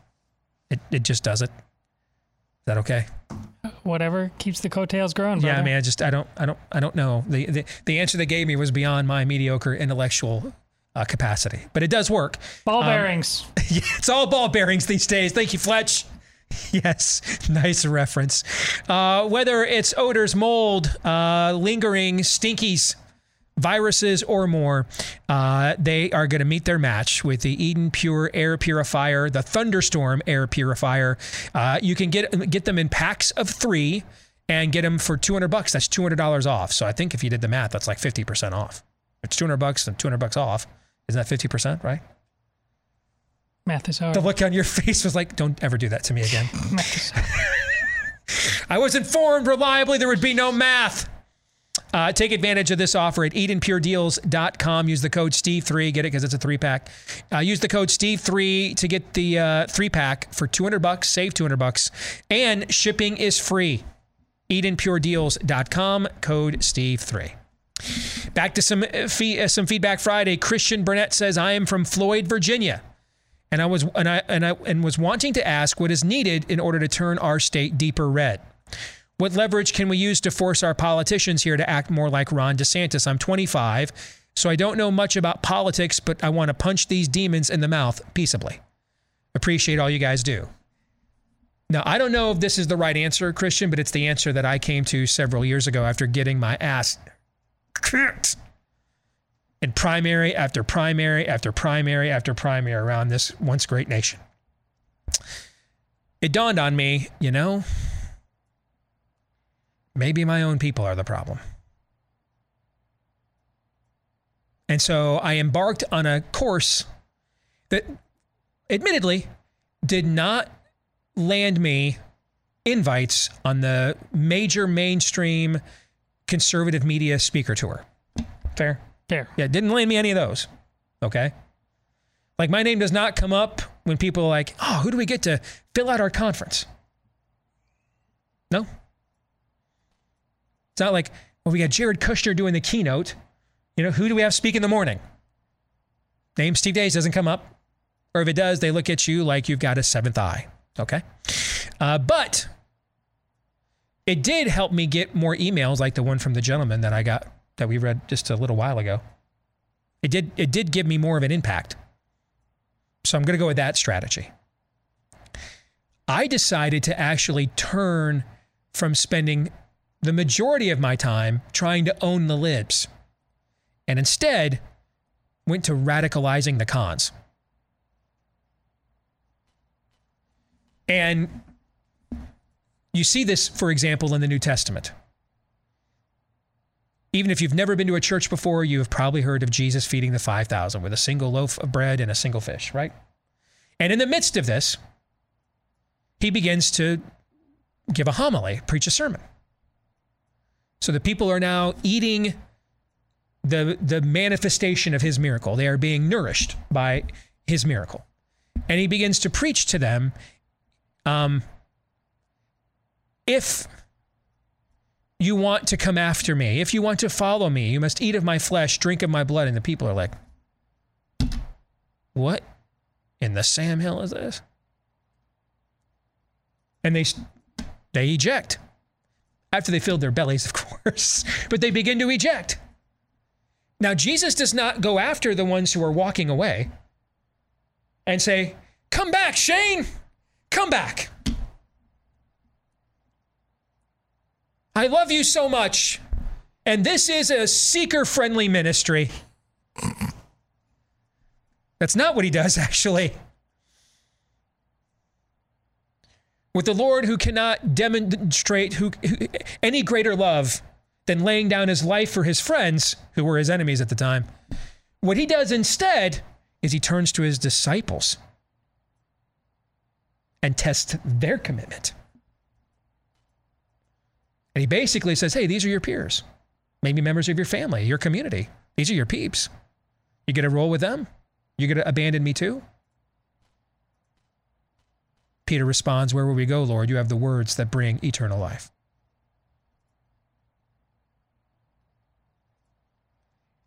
S2: It it just does it. Is that okay?
S3: Whatever keeps the coattails growing.
S2: Yeah, I mean, I just I don't I don't I don't know. The the, the answer they gave me was beyond my mediocre intellectual uh, capacity, but it does work.
S3: Ball
S2: Um,
S3: bearings.
S2: yeah, it's all ball bearings these days. Thank you, Fletch. Yes, nice reference. Uh, whether it's odors, mold, uh, lingering stinkies, viruses, or more, uh, they are going to meet their match with the Eden Pure Air Purifier, the Thunderstorm Air Purifier. Uh, you can get get them in packs of three and get them for 200 bucks. That's $200 off. So I think if you did the math, that's like 50% off. It's 200 bucks and 200 bucks off. Isn't that 50%, right?
S3: Math is hard.
S2: The look on your face was like, don't ever do that to me again.
S3: Math is hard.
S2: I was informed reliably there would be no math. Uh, take advantage of this offer at EdenPureDeals.com. Use the code Steve3. Get it because it's a three pack. Uh, use the code Steve3 to get the uh, three pack for 200 bucks. Save 200 bucks, and shipping is free. EdenPureDeals.com. Code Steve3. Back to some uh, fee, uh, some feedback Friday. Christian Burnett says, "I am from Floyd, Virginia." and I was and I and I and was wanting to ask what is needed in order to turn our state deeper red. What leverage can we use to force our politicians here to act more like Ron DeSantis? I'm 25, so I don't know much about politics, but I want to punch these demons in the mouth peaceably. Appreciate all you guys do. Now, I don't know if this is the right answer, Christian, but it's the answer that I came to several years ago after getting my ass kicked in primary after primary after primary after primary around this once great nation. It dawned on me, you know, maybe my own people are the problem. And so I embarked on a course that admittedly did not land me invites on the major mainstream conservative media speaker tour. Fair?
S3: Fair.
S2: Yeah, didn't land me any of those. Okay. Like my name does not come up when people are like, oh, who do we get to fill out our conference? No. It's not like, well, we got Jared Kushner doing the keynote. You know, who do we have speak in the morning? Name Steve Deace doesn't come up. Or if it does, they look at you like you've got a seventh eye. Okay. Uh, but it did help me get more emails like the one from the gentleman that I got that we read just a little while ago. It did it did give me more of an impact. So I'm going to go with that strategy. I decided to actually turn from spending the majority of my time trying to own the libs and instead went to radicalizing the cons. And you see this, for example, in the New Testament. Even if you've never been to a church before, you have probably heard of Jesus feeding the 5,000 with a single loaf of bread and a single fish, right? And in the midst of this, he begins to give a homily, preach a sermon. So the people are now eating the, the manifestation of his miracle. They are being nourished by his miracle. And he begins to preach to them um, if you want to come after me, if you want to follow me, you must eat of my flesh, drink of my blood. And the people are like, what in the Sam Hill is this? And they, they eject after they filled their bellies, of course, but they begin to eject. Now, Jesus does not go after the ones who are walking away and say, Come back, Shane, come back. I love you so much. And this is a seeker friendly ministry. That's not what he does, actually. With the Lord who cannot demonstrate who, who, any greater love than laying down his life for his friends, who were his enemies at the time, what he does instead is he turns to his disciples and tests their commitment. And he basically says, hey, these are your peers, maybe members of your family, your community. These are your peeps. You get to roll with them? You're gonna abandon me too? Peter responds, Where will we go, Lord? You have the words that bring eternal life.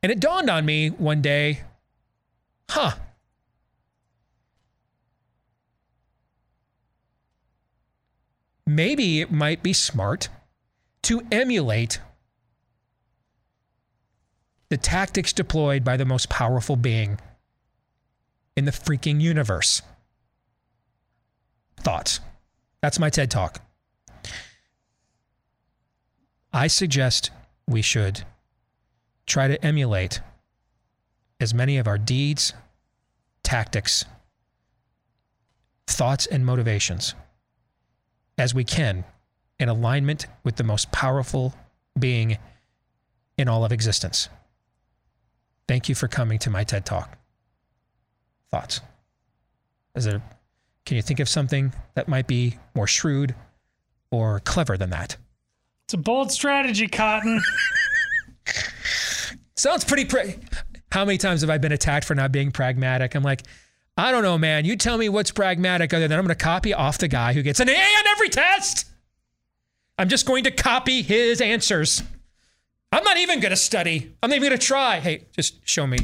S2: And it dawned on me one day, huh. Maybe it might be smart to emulate the tactics deployed by the most powerful being in the freaking universe. Thoughts? That's my TED Talk. I suggest we should try to emulate as many of our deeds, tactics, thoughts, and motivations as we can in alignment with the most powerful being in all of existence. Thank you for coming to my TED Talk. Thoughts? Is there, can you think of something that might be more shrewd or clever than that?
S3: It's a bold strategy, Cotton.
S2: Sounds pretty. Pra- How many times have I been attacked for not being pragmatic? I'm like, I don't know, man. You tell me what's pragmatic other than I'm going to copy off the guy who gets an A on every test. I'm just going to copy his answers. I'm not even going to study. I'm not even going to try. Hey, just show me.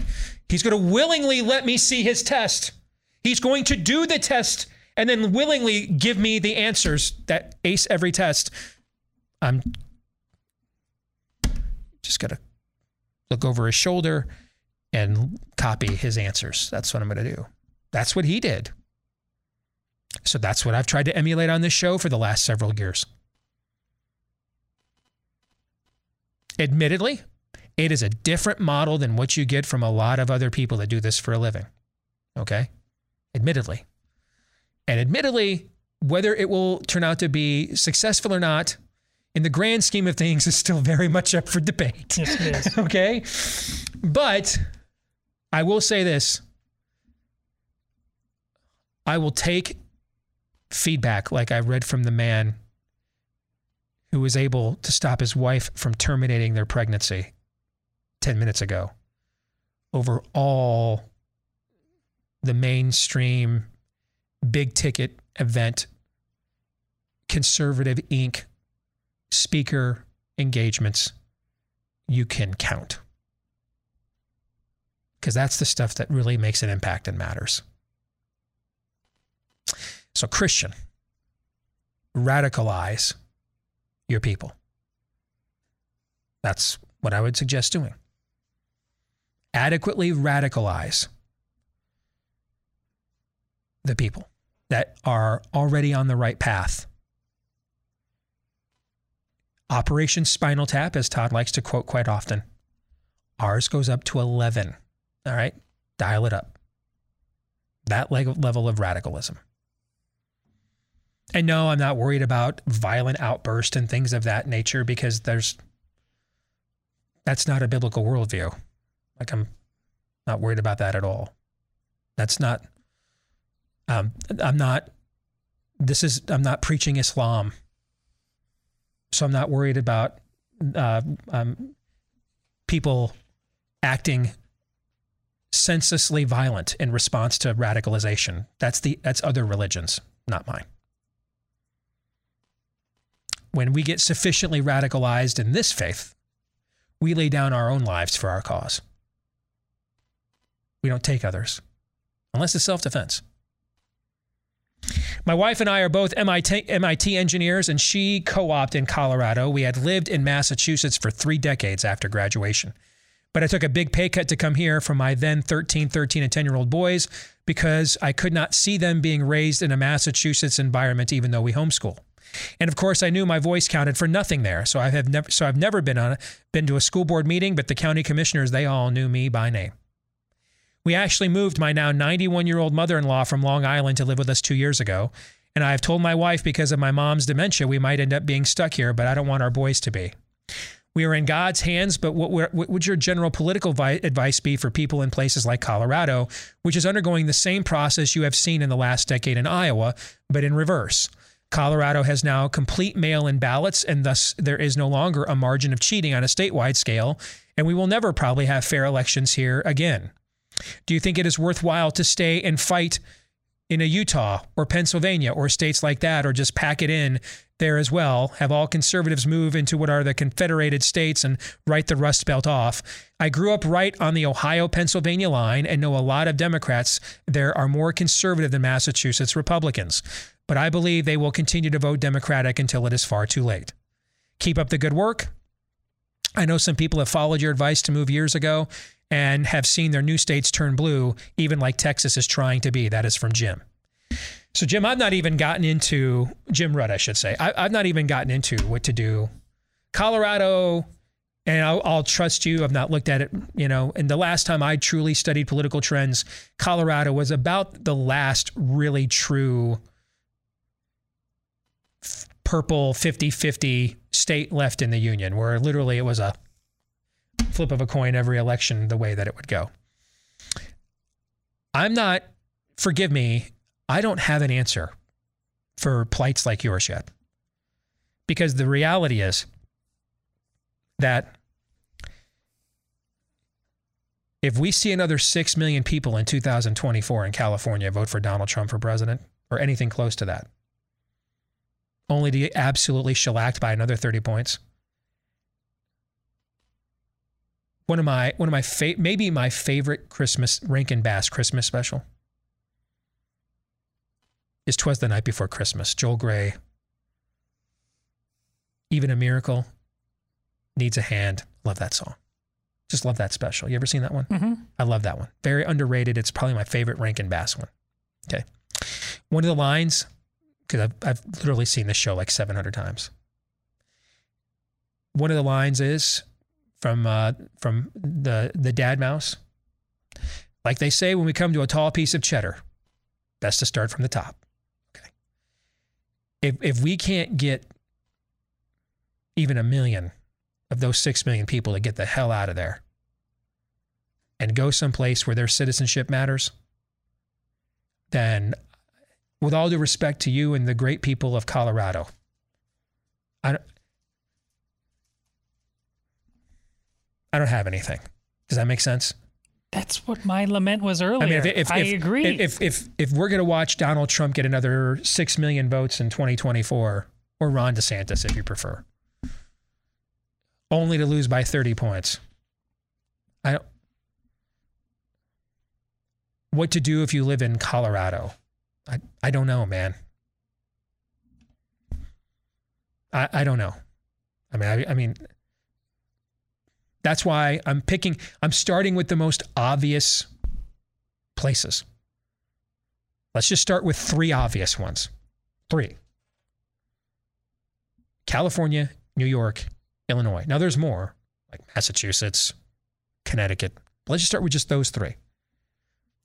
S2: He's going to willingly let me see his test. He's going to do the test and then willingly give me the answers that ace every test. I'm just to look over his shoulder and copy his answers. That's what I'm going to do. That's what he did. So that's what I've tried to emulate on this show for the last several years. Admittedly, it is a different model than what you get from a lot of other people that do this for a living. Okay? Admittedly. And admittedly, whether it will turn out to be successful or not, in the grand scheme of things, is still very much up for debate.
S3: Yes, it is.
S2: okay? But I will say this I will take feedback like I read from the man who was able to stop his wife from terminating their pregnancy 10 minutes ago over all the mainstream big ticket event conservative Inc. speaker engagements you can count. Because that's the stuff that really makes an impact and matters. So, Christian, radicalize your people. That's what I would suggest doing. Adequately radicalize the people that are already on the right path. Operation Spinal Tap, as Todd likes to quote quite often, ours goes up to 11. All right, dial it up. That level of radicalism. And no, I'm not worried about violent outbursts and things of that nature because there's that's not a biblical worldview. Like I'm not worried about that at all. That's not um, I'm not this is I'm not preaching Islam. So I'm not worried about uh, um, people acting senselessly violent in response to radicalization. That's the that's other religions, not mine when we get sufficiently radicalized in this faith, we lay down our own lives for our cause. We don't take others, unless it's self defense. My wife and I are both MIT, MIT engineers, and she co opted in Colorado. We had lived in Massachusetts for three decades after graduation. But I took a big pay cut to come here for my then 13, 13, and 10 year old boys because I could not see them being raised in a Massachusetts environment, even though we homeschool. And of course, I knew my voice counted for nothing there. So I have never so I've never been on been to a school board meeting, but the county commissioners, they all knew me by name. We actually moved my now 91-year-old mother-in-law from Long Island to live with us 2 years ago. And I have told my wife because of my mom's dementia, we might end up being stuck here, but I don't want our boys to be. We are in God's hands, but what, what, would your general political vi- advice be for people in places like Colorado, which is undergoing the same process you have seen in the last decade in Iowa, but in reverse? Colorado has now complete mail in ballots, and thus there is no longer a margin of cheating on a statewide scale, and we will never probably have fair elections here again. Do you think it is worthwhile to stay and fight in a Utah or Pennsylvania or states like that, or just pack it in there as well? Have all conservatives move into what are the Confederated States and write the Rust Belt off? I grew up right on the Ohio Pennsylvania line and know a lot of Democrats there are more conservative than Massachusetts Republicans but I believe they will continue to vote Democratic until it is far too late. Keep up the good work. I know some people have followed your advice to move years ago and have seen their new states turn blue, even like Texas is trying to be. That is from Jim. So, Jim, I've not even gotten into, Jim Rudd, I should say, I, have not even gotten into what to do. Colorado, and I'll, I'll, trust you, I've not looked at it, you know, and the last time I truly studied political trends, Colorado was about the last really true purple 50 50 state left in the Union, where literally it was a flip of a coin every election the way that it would go. I'm not, forgive me, I don't have an answer for plights like yours yet. Because the reality is that If we see another 6 million people in 2024 in California vote for Donald Trump for president or anything close to that, only to get absolutely shellacked by another 30 points. One of my one of my fa- maybe my favorite Christmas Rankin Bass Christmas special is "Twas the Night Before Christmas." Joel Grey. Even a miracle needs a hand. Love that song. Just love that special. You ever seen that one?
S3: Mhm.
S2: I love that one. Very underrated. It's probably my favorite Rankin Bass one. Okay. One of the lines, because I've, I've literally seen this show like 700 times. One of the lines is from uh, from the the Dad Mouse. Like they say when we come to a tall piece of cheddar, best to start from the top. Okay. If if we can't get even a million of those six million people to get the hell out of there and go someplace where their citizenship matters, then with all due respect to you and the great people of Colorado, I I don't have anything. Does that make sense?
S3: That's what my lament was earlier.
S2: I mean, if, if,
S3: I
S2: if-
S3: agree.
S2: If if if we're going to watch Donald Trump get another six million votes in 2024, or Ron DeSantis, if you prefer, only to lose by 30 points, I don't. What to do if you live in Colorado? I I don't know, man. I I don't know. I mean, I, I mean, that's why I'm picking, I'm starting with the most obvious places. Let's just start with three obvious ones. Three California, New York, Illinois. Now there's more, like Massachusetts, Connecticut. Let's just start with just those three.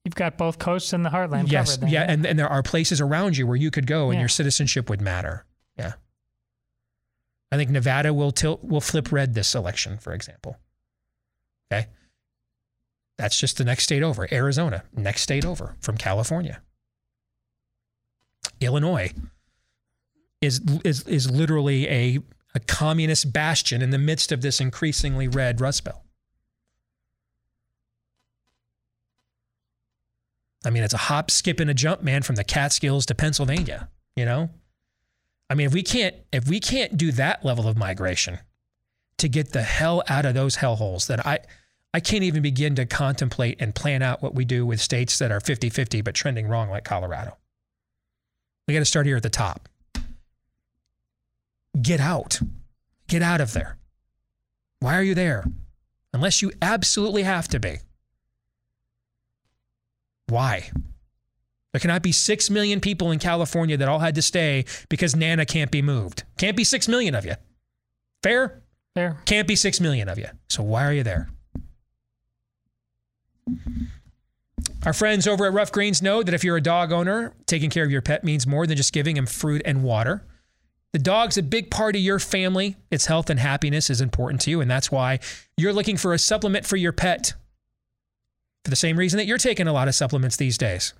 S3: You've got both coasts and the heartland
S2: yes.
S3: then,
S2: Yeah. And, and there are places around you where you could go and
S3: Yeah.
S2: your citizenship would matter. Yeah. I think Nevada will tilt will flip red this election, for example. Okay. That's just the next state over. Arizona, next state over from California. Illinois is is is literally a a communist bastion in the midst of this increasingly red Rust Belt. I mean, it's a hop, skip, and a jump, man, from the Catskills to Pennsylvania. You know, I mean, if we can't if we can't do that level of migration to get the hell out of those hellholes, then I I can't even begin to contemplate and plan out what we do with states that are 50-50 but trending wrong like Colorado. We got to start here at the top. Get out. Get out of there. Why are you there? Unless you absolutely have to be. Why? There cannot be 6 million people in California that all had to stay because Nana can't be moved. Can't be 6 million of you. Fair?
S3: Fair.
S2: Can't be 6 million of you. So why are you there? Our friends over at Ruff Greens know that if you're a dog owner, taking care of your pet means more than just giving him fruit and water. The dog's a big part of your family. Its health and happiness is important to you, and that's why you're looking for a supplement for your pet. For the same reason that you're taking a lot of supplements these days.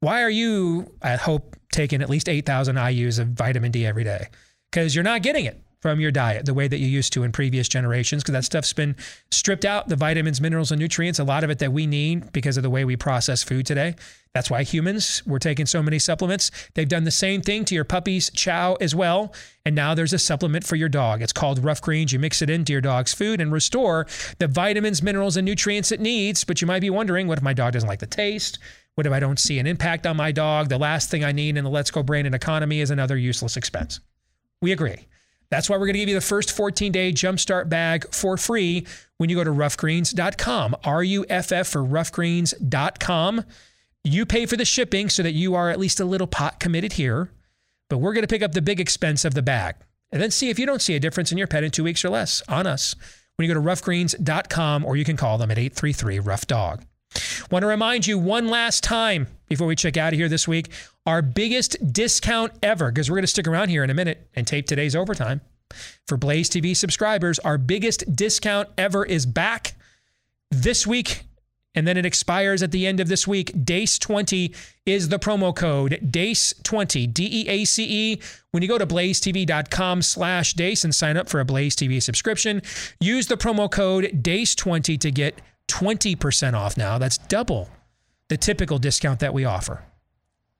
S2: Why are you, I hope, taking at least 8,000 IUs of vitamin D every day? Because you're not getting it from your diet the way that you used to in previous generations, because that stuff's been stripped out the vitamins, minerals, and nutrients, a lot of it that we need because of the way we process food today. That's why humans were taking so many supplements. They've done the same thing to your puppy's chow as well. And now there's a supplement for your dog. It's called Ruff Greens. You mix it into your dog's food and restore the vitamins, minerals, and nutrients it needs. But you might be wondering what if my dog doesn't like the taste? What if I don't see an impact on my dog? The last thing I need in the Let's Go Brandon economy is another useless expense. We agree. That's why we're going to give you the first 14 day jumpstart bag for free when you go to ruffgreens.com. R U F F for ruffgreens.com. You pay for the shipping so that you are at least a little pot committed here, but we're going to pick up the big expense of the bag and then see if you don't see a difference in your pet in two weeks or less on us when you go to ruffgreens.com or you can call them at 833 Ruff Dog. Want to remind you one last time before we check out of here this week our biggest discount ever, because we're going to stick around here in a minute and tape today's overtime. For Blaze TV subscribers, our biggest discount ever is back this week. And then it expires at the end of this week. DEACE20 is the promo code. DEACE20, D E A C E. When you go to blazetv.com slash DEACE and sign up for a Blaze TV subscription, use the promo code DEACE20 to get 20% off now. That's double the typical discount that we offer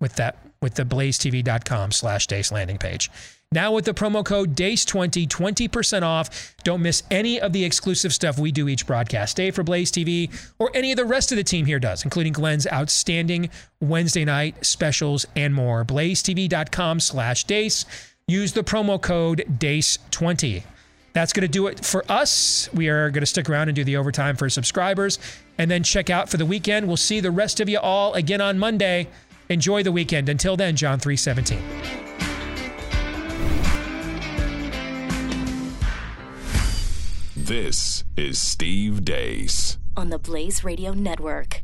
S2: with that with the blazetv.com slash deace landing page. Now with the promo code DEACE20, 20% off. Don't miss any of the exclusive stuff we do each broadcast day for Blaze TV or any of the rest of the team here does, including Glenn's outstanding Wednesday night specials and more. blazetv.com slash DEACE. Use the promo code DEACE20. That's going to do it for us. We are going to stick around and do the overtime for subscribers and then check out for the weekend. We'll see the rest of you all again on Monday. Enjoy the weekend. Until then, John 317.
S1: This is Steve Deace.
S19: on the Blaze Radio Network.